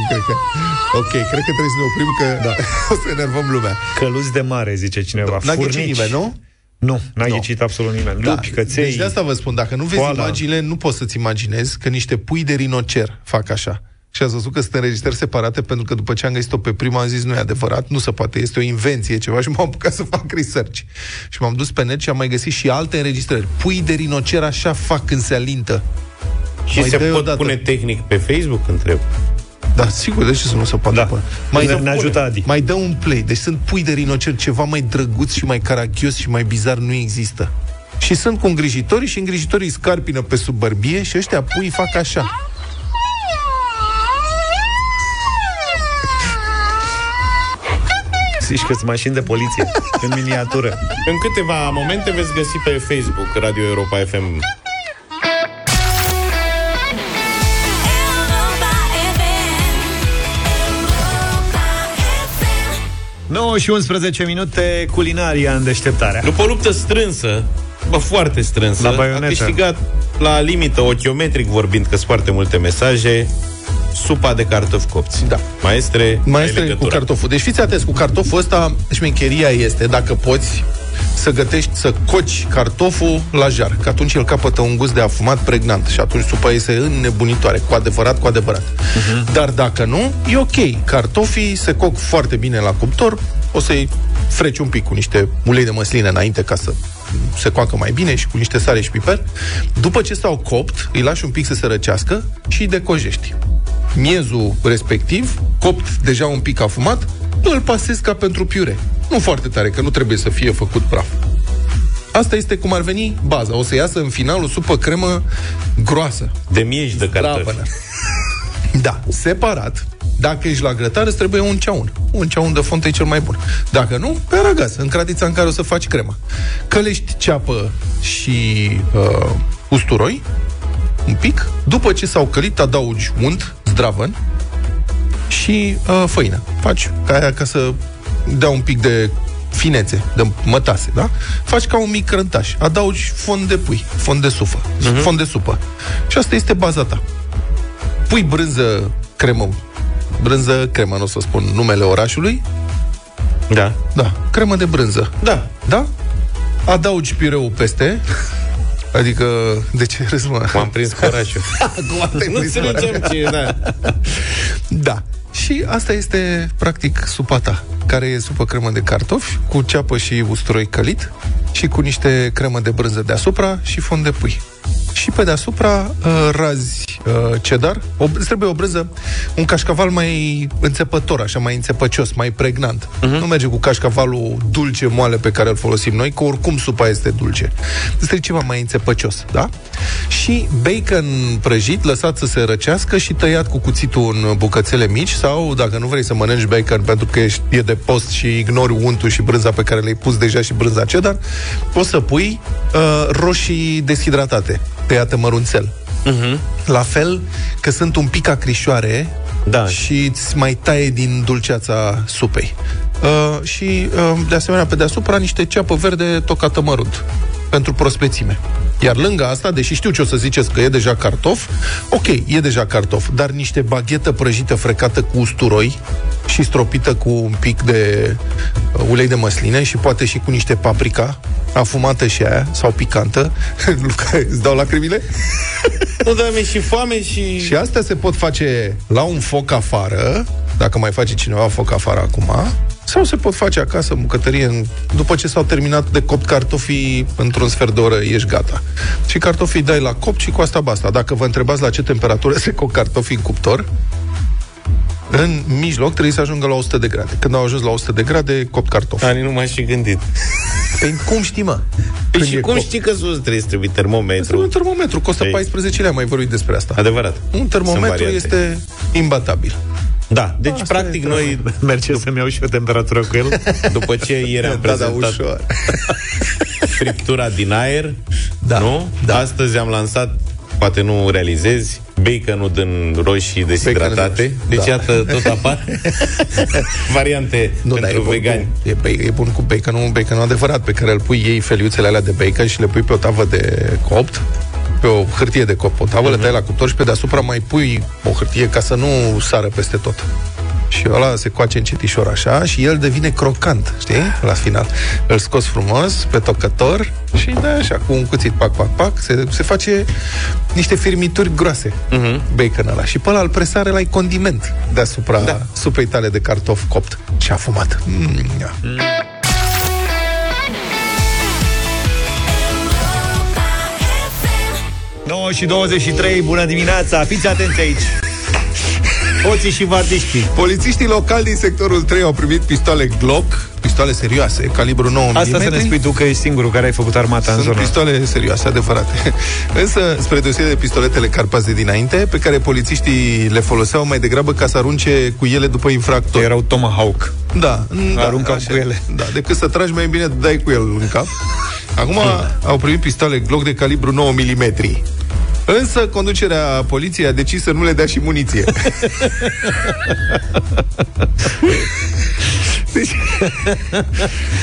Cred că... Ok, cred că trebuie să ne oprim că da. o să enervăm lumea. Căluți de mare, zice cineva N-a ghicit Furnici. nimeni, nu? Nu, n-a Nu. ghicit absolut nimeni Lupi, căței Deci de asta vă spun, dacă nu vezi Koala. imaginile, nu poți să-ți imaginezi că niște pui de rinocer fac așa. Și ați văzut că sunt înregistrări separate pentru că după ce am găsit-o pe prima am zis nu e adevărat, nu se poate, este o invenție ceva și m-am apucat să fac research. Și m-am dus pe net și am mai găsit și alte înregistrări. Pui de rinocer așa fac când se alintă. Și Mai se dă-i pot odată. pune tehnic pe Facebook, întreb. Da, sigur, de ce să nu se poată Da. pune? Ne- dă- ne ajută Adi. Mai dă un play. Deci sunt pui de rinocer, ceva mai drăguț și mai caragios și mai bizar nu există. Și sunt cu îngrijitorii și îngrijitorii scarpină pe sub bărbie și ăștia pui fac așa. Zici că sunt mașini de poliție În miniatură În câteva momente veți găsi pe Facebook Radio Europa FM 9 și 11 minute Culinaria în deșteptarea După o luptă strânsă, bă, foarte strânsă, La a baionetă. câștigat la limită, ochiometric vorbind, că sunt foarte multe mesaje, supa de cartofi copți. Da. Maestre, Mai ai este cu legătura. cartoful. Deci fiți atenți, cu cartoful ăsta, șmecheria este, dacă poți, să gătești, să coci cartoful la jar, că atunci el capătă un gust de afumat pregnant și atunci supa iese înnebunitoare, cu adevărat, cu adevărat. Uh-huh. Dar dacă nu, e ok. Cartofii se coc foarte bine la cuptor, o să-i freci un pic cu niște ulei de măsline înainte ca să se coacă mai bine și cu niște sare și piper. După ce s-au copt, îi lași un pic să se răcească și îi decojești. Miezul respectiv, copt deja un pic afumat, îl pasezi ca pentru piure. Nu foarte tare, că nu trebuie să fie făcut praf. Asta este cum ar veni baza. O să iasă în final o supă cremă groasă. De mieci de cartofi. Strapănă. Da, separat. Dacă ești la grătar, îți trebuie un ceaun. Un ceaun de fontă e cel mai bun. Dacă nu, pe aragaz, în cratița în care o să faci crema. Călești ceapă și uh, usturoi, un pic. După ce s-au călit, adaugi unt, zdravăn și uh, făină. Faci ca aia ca să dea un pic de finețe, de mătase, da? Faci ca un mic crântaș. Adaugi fond de pui, fond de sufă, uh-huh. fond de supă. Și asta este baza ta. Pui brânză cremă, brânză cremă, nu o să spun numele orașului. Da. Da, cremă de brânză. Da. Da? Adaugi pireul peste, Adică, de ce râzi, mă? M-am prins cu orașul. Acum te-ai Nu prins cu înțelegem orașul. ce, da. Da. Și asta este, practic, supa ta, care e supă cremă de cartofi, cu ceapă și usturoi călit și cu niște cremă de brânză deasupra și fond de pui. Și pe deasupra uh, razi uh, cedar. O, îți trebuie o brânză, un cașcaval mai înțepător, așa, mai înțepăcios, mai pregnant. Uh-huh. Nu merge cu cașcavalul dulce, moale pe care îl folosim noi, că oricum supa este dulce. Îți trebuie ceva mai înțepăcios, da? Și bacon prăjit, lăsat să se răcească și tăiat cu cuțitul în bucățele mici sau, dacă nu vrei să mănânci bacon pentru că ești, e de post și ignori untul și brânza pe care le-ai pus deja și brânza cheddar, poți să pui uh, roșii deshidratate, tăiate mărunțel. Uh-huh. La fel că sunt un pic acrișoare da. și îți mai taie din dulceața supei. Uh, și, uh, de asemenea, pe deasupra niște ceapă verde tocată mărunt pentru prospețime. Iar lângă asta, deși știu ce o să ziceți că e deja cartof, ok, e deja cartof, dar niște baghetă prăjită frecată cu usturoi și stropită cu un pic de uh, ulei de măsline și poate și cu niște paprika afumată și aia, sau picantă. Luca, îți dau lacrimile? Nu, dar mi și foame și... Și astea se pot face la un foc afară, dacă mai face cineva foc afară acum, sau se pot face acasă în bucătărie în... după ce s-au terminat de copt cartofii într-un sfert de oră ești gata. Și cartofii dai la copt și cu asta basta. Dacă vă întrebați la ce temperatură se coc cartofii în cuptor, în mijloc trebuie să ajungă la 100 de grade. Când au ajuns la 100 de grade, copt cartofi. Ani nu m-aș fi gândit. Păi cum știi, mă? Păi Când și e cum copt? știi că sus trebuie, trebuie termometru? Este un termometru, costă Ei. 14 lei, am mai vorbit despre asta. Adevărat. Un Sunt termometru variante. este imbatabil. Da, deci Asta practic e noi Merge să-mi iau și o temperatură cu el? după ce ieri am Da, da, prezentat ușor. friptura din aer, Da, nu? da. Astăzi am lansat, poate nu realizezi, baconul din roșii deshidratate. Bacon, Deci da. iată, tot apar variante Nu, dar e pentru bun, vegani. Cu, e, ba- e bun cu baconul, un bacon adevărat, pe care îl pui ei feliuțele alea de bacon și le pui pe o tavă de copt, pe o hârtie de copt, o tavă, le tai la cuptor și pe deasupra mai pui o hârtie ca să nu sară peste tot. Și ăla se coace încetișor așa și el devine crocant, știi? La final. Îl scoți frumos pe tocător și da așa, cu un cuțit, pac, pac, pac, se, se face niște firmituri groase Mhm. bacon ăla. Și pe ăla îl presare la condiment deasupra da. supei tale de cartof copt și afumat. Mm, 9 și 23, bună dimineața! Fiți atenți aici! Hoții și vardiștii. Polițiștii locali din sectorul 3 au primit pistoale Glock, pistoale serioase, calibru 9 mm. Asta să ne spui tu că ești singurul care ai făcut armata în Sunt zonă. pistoale serioase, adevărate. Însă, spre deosebire de pistoletele Carpați de dinainte, pe care polițiștii le foloseau mai degrabă ca să arunce cu ele după infractori. Erau Tomahawk. Da, da Aruncau așa cu e. ele. Da, decât să tragi mai bine, dai cu el în cap. Acum au primit pistoale Glock de calibru 9 mm. Însă conducerea poliției a decis să nu le dea și muniție. deci,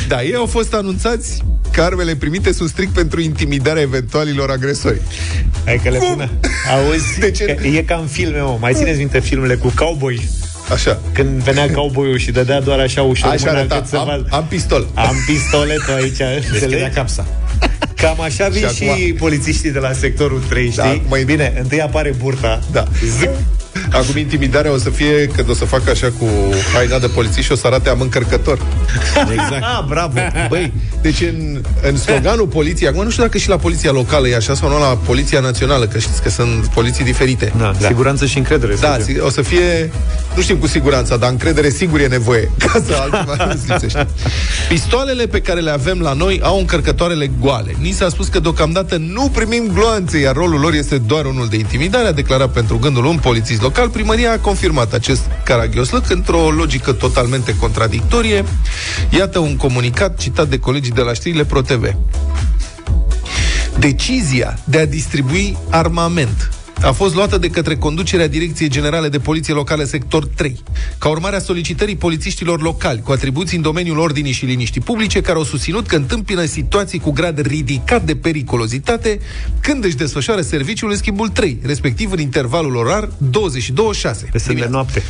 da, ei au fost anunțați că armele primite sunt strict pentru intimidarea eventualilor agresori. Hai că le pună. Auzi, De ce? Că e ca în filme, mă. Mai țineți minte filmele cu cowboy? Așa. Când venea cowboyul și dădea doar așa ușor Așa mâna arăta. cât să Am, vadă. am pistol. Am pistoletul aici, înțelegi? capsa. Cam așa vin Și și, acum- polițiștii de la sectorul 3, știi? Da, mai- Bine, întâi apare burta. Da. Zic, Acum intimidarea o să fie când o să facă așa cu haina de polițist și o să arate am încărcător. Exact. ah, bravo. Băi, Deci în, în sloganul poliției, acum nu știu dacă și la poliția locală e așa sau nu la poliția națională, că știți că sunt poliții diferite. Da, da. siguranță și încredere. Da, Sergiu. si- o să fie, nu știm cu siguranță, dar încredere sigur e nevoie, ca să altceva nu lipsește. Pistoalele pe care le avem la noi au încărcătoarele goale. Ni s-a spus că deocamdată nu primim gloanțe, iar rolul lor este doar unul de intimidare, a declarat pentru gândul un polițist local. Primăria a confirmat acest caragioslăc într-o logică totalmente contradictorie. Iată un comunicat citat de colegii de la știrile ProTV. Decizia de a distribui armament a fost luată de către conducerea Direcției Generale de Poliție Locală Sector 3, ca urmare a solicitării polițiștilor locali cu atribuții în domeniul ordinii și liniștii publice, care au susținut că întâmpină situații cu grad ridicat de periculozitate când își desfășoară serviciul în schimbul 3, respectiv în intervalul orar 22-6. Pe semn de noapte.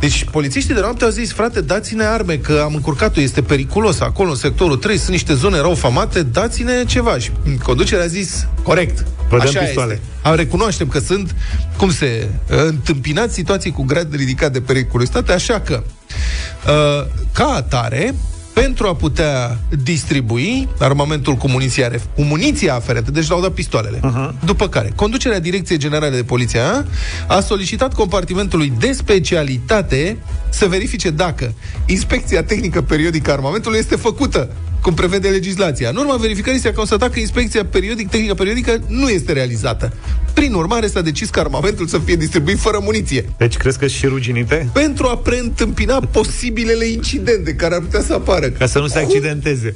Deci polițiștii de noapte au zis, frate, dați-ne arme, că am încurcat-o, este periculos acolo, în sectorul 3, sunt niște zone rău famate, dați-ne ceva. Și conducerea a zis, corect, Vă dăm așa pistoale. este. Am recunoaștem că sunt, cum se, întâmpinați situații cu grad ridicat de periculositate, așa că, uh, ca atare, pentru a putea distribui armamentul cu muniția, ref- cu muniția aferentă, deci l-au dat pistoalele. Uh-huh. După care, conducerea Direcției Generale de Poliție a, a solicitat compartimentului de specialitate să verifice dacă inspecția tehnică periodică a armamentului este făcută cum prevede legislația. În urma verificării s-a constatat că inspecția periodic, tehnică periodică nu este realizată. Prin urmare, s-a decis ca armamentul să fie distribuit fără muniție. Deci crezi că și ruginite? Pentru a preîntâmpina posibilele incidente care ar putea să apară. Ca să nu se accidenteze.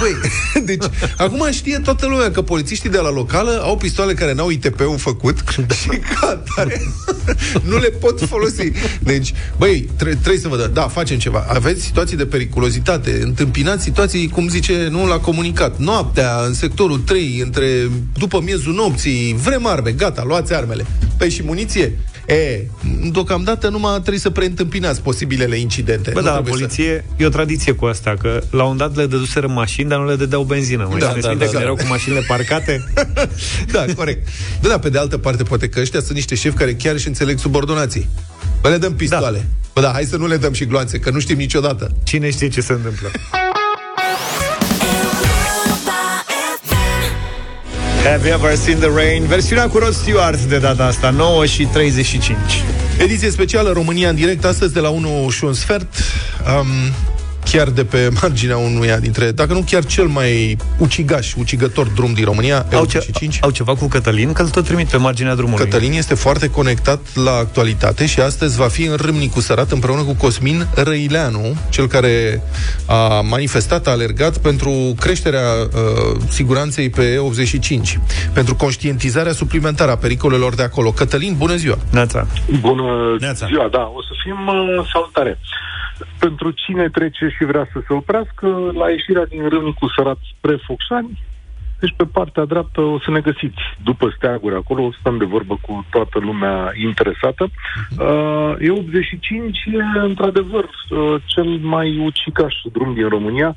Băi, deci, acum știe toată lumea că polițiștii de la locală au pistoale care n-au ITP-ul făcut da. și ca atare nu le pot folosi. Deci, băi, tre- trebuie să vă dă. Da, facem ceva. Aveți situații de periculozitate, întâmpinați situații, cum zice, nu la comunicat. Noaptea, în sectorul 3, între, după miezul nopții, vrem arme, gata, luați armele. Păi și muniție? E, deocamdată numai trebuie să preîntâmpinați posibilele incidente. Bă, Nu da, la trebuie să- poliție e o tradiție cu asta, că la un dat le dăduseră mașini, dar nu le dădeau benzină. Mă, Da, da, da, da, da, când da. erau cu mașinile parcate. Da, corect. Da, da, pe de altă parte, poate că ăștia sunt niște șefi care chiar și înțeleg subordonații. Bă, le dăm pistoale. Da. Bă, da, hai să nu le dăm și gloanțe, că nu știm niciodată. Cine știe ce se întâmplă? Have you ever seen the rain? Versiunea cu Rod Stewart de data asta, 9 și 35. Ediție specială România în direct, astăzi de la 1 și un sfert. Um, chiar de pe marginea unuia dintre, dacă nu chiar cel mai ucigaș, ucigător drum din România, Au, ce, E85. au ceva cu Cătălin, că îl tot trimit pe marginea drumului. Cătălin este foarte conectat la actualitate și astăzi va fi în Râmnicu Sărat împreună cu Cosmin Răileanu, cel care a manifestat, a alergat pentru creșterea uh, siguranței pe E85, pentru conștientizarea suplimentară a pericolelor de acolo. Cătălin, bună ziua! Neața! Bună Neața. ziua, da, o să fim uh, salutare. Pentru cine trece și vrea să se oprească, la ieșirea din Râmnicu Sărat spre Focșani, deci pe partea dreaptă o să ne găsiți după steaguri acolo, o să stăm de vorbă cu toată lumea interesată. Uh, E85 e într-adevăr uh, cel mai ucigaș drum din România.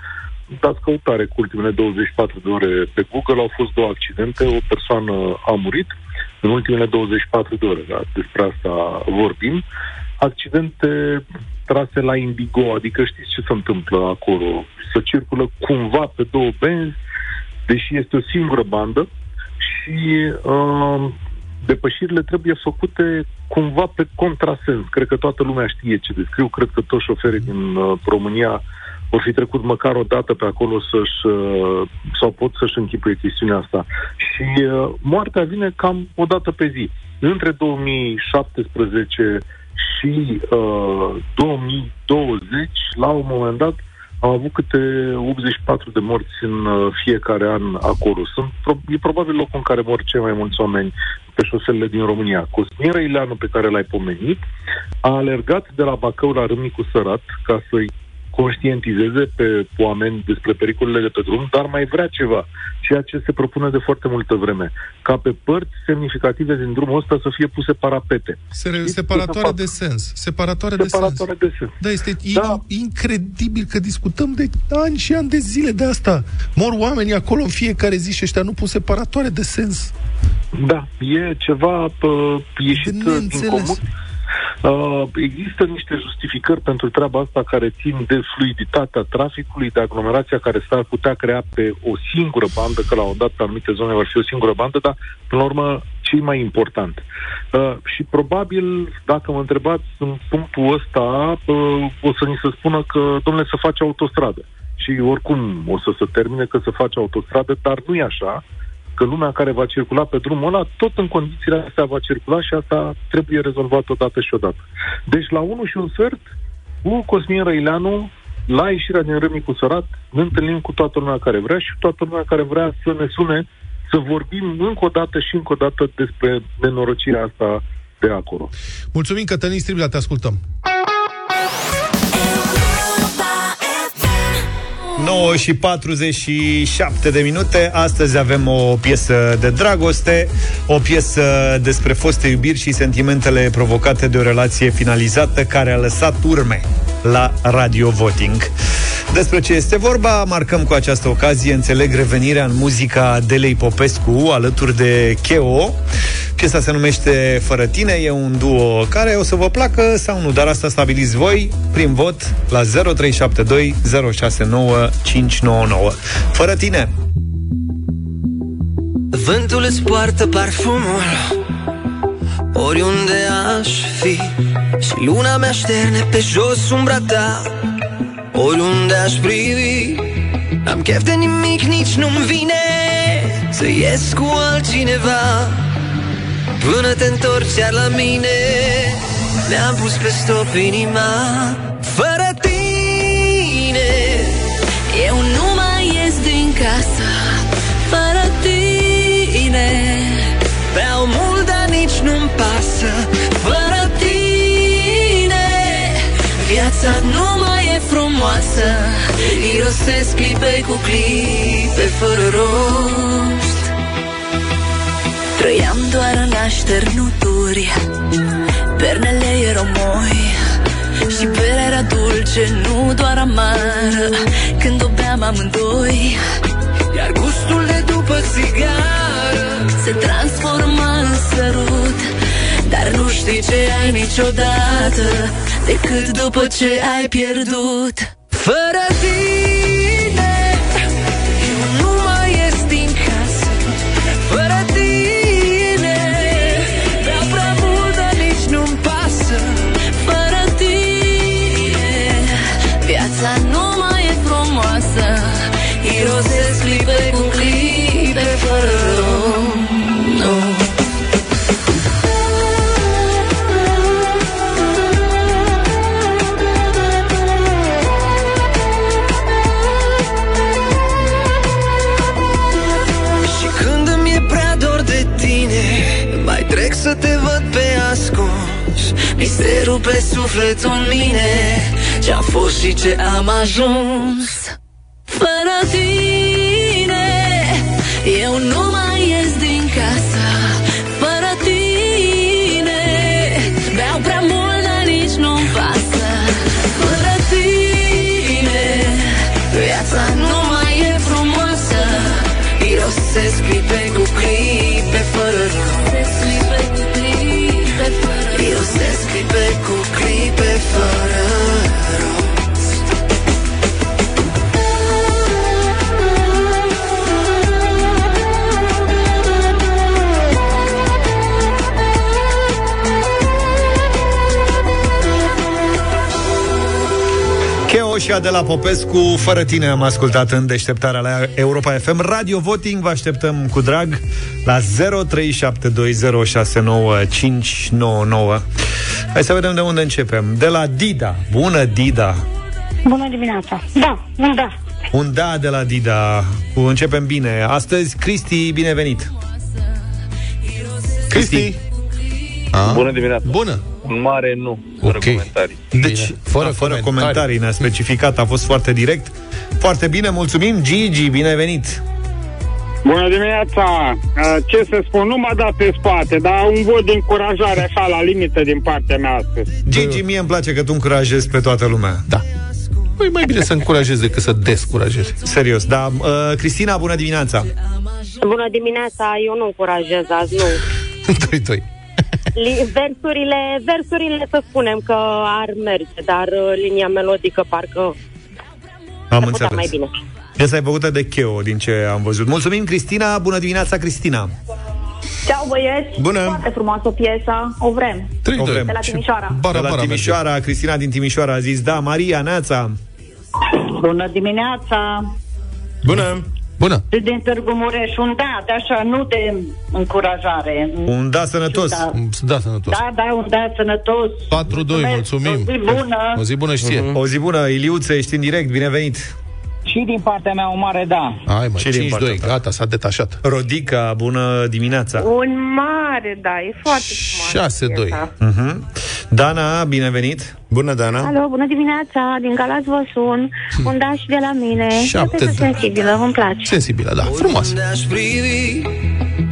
Dați căutare cu ultimele 24 de ore pe Google, au fost două accidente, o persoană a murit în ultimele 24 de ore, da? despre asta vorbim. Accidente trase la Indigo, adică știți ce se întâmplă acolo? Să circulă cumva pe două benzi, deși este o singură bandă și uh, depășirile trebuie făcute cumva pe contrasens. Cred că toată lumea știe ce descriu, cred că toți șoferii din uh, România vor fi trecut măcar o dată pe acolo să-și, uh, sau pot să-și închipuie chestiunea asta. Și uh, moartea vine cam o dată pe zi. Între 2017 și uh, 2020, la un moment dat, am avut câte 84 de morți în uh, fiecare an acolo. Sunt, pro- e probabil locul în care mor cei mai mulți oameni pe șoselele din România. Cosmin Răileanu, pe care l-ai pomenit, a alergat de la Bacău la Râmnicu Sărat ca să-i conștientizeze pe oameni despre pericolele de pe drum, dar mai vrea ceva, ceea ce se propune de foarte multă vreme, ca pe părți semnificative din drumul ăsta să fie puse parapete. Se- Separatoare de sens. Separatoare, Separatoare de de sens. Da, este da. incredibil că discutăm de ani și ani de zile de asta. Mor oamenii acolo în fiecare zi și ăștia nu pun separatoare de sens. Da, e ceva pă, ieșit De din neînțeles. comun. Uh, există niște justificări pentru treaba asta care țin de fluiditatea traficului, de aglomerația care s-ar putea crea pe o singură bandă, că la un dat pe anumite zone va fi o singură bandă, dar până la urmă ce mai important. Uh, și probabil, dacă mă întrebați în punctul ăsta, uh, o să ni se spună că, domnule, să face autostradă. Și oricum o să se termine că să face autostradă, dar nu e așa că lumea care va circula pe drumul ăla, tot în condițiile astea va circula și asta trebuie rezolvat odată și odată. Deci la 1 și un sfert, cu Cosmin Răileanu, la ieșirea din Râmnicu Sărat, ne întâlnim cu toată lumea care vrea și toată lumea care vrea să ne sune să vorbim încă o dată și încă o dată despre nenorocirea asta de acolo. Mulțumim, Cătălin Striblea, te ascultăm. 9 și 47 de minute. Astăzi avem o piesă de dragoste, o piesă despre foste iubiri și sentimentele provocate de o relație finalizată care a lăsat urme la Radio Voting. Despre ce este vorba, marcăm cu această ocazie, înțeleg, revenirea în muzica Delei Popescu alături de Cheo. Piesa se numește Fără tine, e un duo care o să vă placă sau nu, dar asta stabiliți voi prin vot la 0372 069 599. Fără tine! Vântul îți poartă parfumul Oriunde aș fi Și luna mea șterne pe jos umbra ta Oriunde aș privi Am chef de nimic, nici nu-mi vine Să ies cu altcineva. Până te întorci iar la mine Ne-am pus pe stop inima. Fără tine Eu nu mai ies din casă. Fără tine Beau mult, dar nici nu-mi pasă. Fără tine Viața nu mai e frumoasă Irosesc clipe cu clipe fără rost. Trăiam doar în așternuturi Pernele erau moi Și berea era dulce, nu doar amară. Când o beam amândoi Iar gustul de după țigară Se transforma în sărut. Dar nu știi ce ai niciodată Decât după ce ai pierdut. Fără tine se rupe sufletul în mine. Ce-a fost și ce am ajuns și Adela Popescu, fără tine am ascultat în deșteptarea la Europa FM. Radio Voting vă așteptăm cu drag la 0372069599. Hai să vedem de unde începem. De la Dida. Bună, Dida! Bună dimineața. Da, un da. Un da de la Dida. Cu începem bine. Astăzi, Cristi, binevenit! Cristi! Bună dimineața. Bună. Un mare nu, fără Ok. comentarii. Deci, fără, fără comentarii. comentarii, ne-a specificat, a fost foarte direct. Foarte bine, mulțumim. Gigi, binevenit! Bună dimineața! Uh, Ce să spun, nu m-a dat pe spate, dar un vot de încurajare așa la limită din partea mea astăzi. Gigi, mie îmi place că tu încurajezi pe toată lumea. Da. Păi mai bine să încurajezi decât să descurajezi. Serios, da. Uh, Cristina, bună dimineața! Bună dimineața, eu nu încurajez azi, nu. 2-2. Li- versurile, versurile să spunem că ar merge, dar uh, linia melodică parcă Am se putea înțeles. mai bine. Piesa e făcută de Cheo, din ce am văzut. Mulțumim, Cristina. Bună dimineața, Cristina. Ceau băieți! Bună. Foarte frumoasă piesa, o vrem. O vrem. De la Timișoara. de la Timișoara, Cristina din Timișoara a zis da. Maria, Neața. Bună dimineața! Bună. Bună. Din Târgu Mureș, un da, de așa, nu de încurajare. Un da sănătos. Da, Da, sănătos. da, da un da sănătos. 4-2, mulțumim. O zi bună. O zi bună și ție. O zi bună, Iliuță, ești în direct, binevenit. Și din partea mea, o mare da. Hai mă, Și din partea 5-2, gata, s-a detașat. Rodica, bună dimineața. Un mare, da, e foarte frumos. 6-2. Uh-huh. Dana, binevenit. Bună, Dana. Alo, bună dimineața, din Galați vă sun, un daș și de la mine. Șapte, Sunteți da. sensibilă, îmi place. Sensibilă, da, frumos. Oriunde aș privi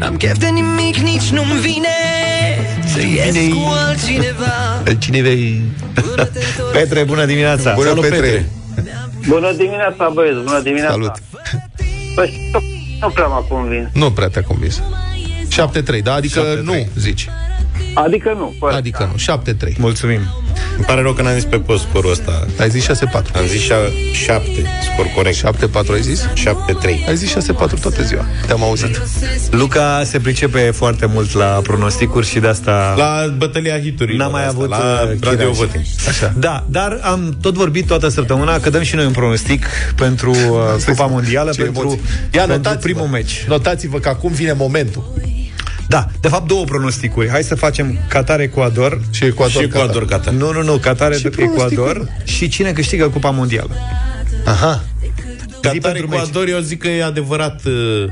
Am chef de nimic, nici nu-mi vine Să ies cu altcineva Cineva Petre, bună dimineața. Bună, Salut, Petre. Bună dimineața, băieți, bună dimineața. Salut. Păi, nu, nu prea m-a convins. Nu prea te-a convins. 7-3, da? Adică 7-3. nu, zici. Adică nu. Păi, Adică nu, 7-3. Mulțumim. Îmi pare rău că n-am zis pe post scorul ăsta. Ai zis 6-4. Am zis 7, scor corect. 7-4 ai zis? 7-3. Ai zis 6-4 toată ziua. Te-am auzit. Luca se pricepe foarte mult la pronosticuri și de asta... La bătălia hiturilor. N-am mai asta, avut la uh, Radio chiraj. Voting. Așa. Da, dar am tot vorbit toată săptămâna că dăm și noi un pronostic pentru uh, Cupa Mondială, Ce pentru, emoții. Ia, pentru notați-vă. primul meci. Notați-vă că acum vine momentul. Da, de fapt două pronosticuri. Hai să facem Qatar-Ecuador. Și Ecuador, Și Ecuador, Qatar. Nu, nu, nu, Qatar Și Ecuador pronosticul? și cine câștigă Cupa Mondială. Aha. Qatar, pentru meci. Ecuador, eu zic că e adevărat uh,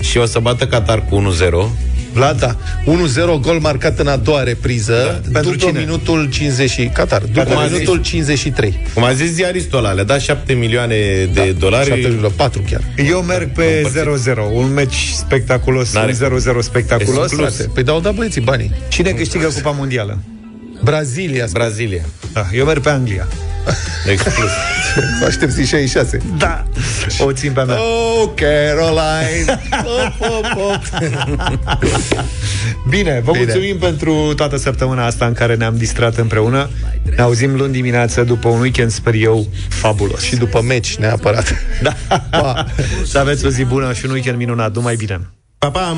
și o să bată Qatar cu 1-0. Vlad, da. 1-0 gol marcat în a doua repriză. Da. Pentru după cine? minutul 50. Qatar. După Qatar. minutul 53. Cum a zis ziaristul ăla, le-a dat 7 milioane de dolari. 7,4 chiar. Eu merg pe 0-0, un meci spectaculos, N-are un 0-0 spectaculos. Exclus. Frate, Păi dau da băieții banii. Cine câștigă Cupa Mondială? Brazilia. Brazilia. Da, eu merg pe Anglia. Exclus. Să aștepți 66. Da, o țin pe mea. Oh, Caroline. Op, op, op. Bine, vă Bine. mulțumim pentru toată săptămâna asta în care ne-am distrat împreună. Ne auzim luni dimineață după un weekend, sper eu, fabulos. Și după meci, neapărat. Da. Pa. Să aveți o zi bună și un weekend minunat. Numai bine! Pa, pa!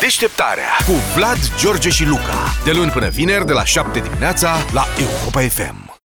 Deșteptarea cu Vlad, George și Luca. De luni până vineri, de la 7 dimineața, la Europa FM.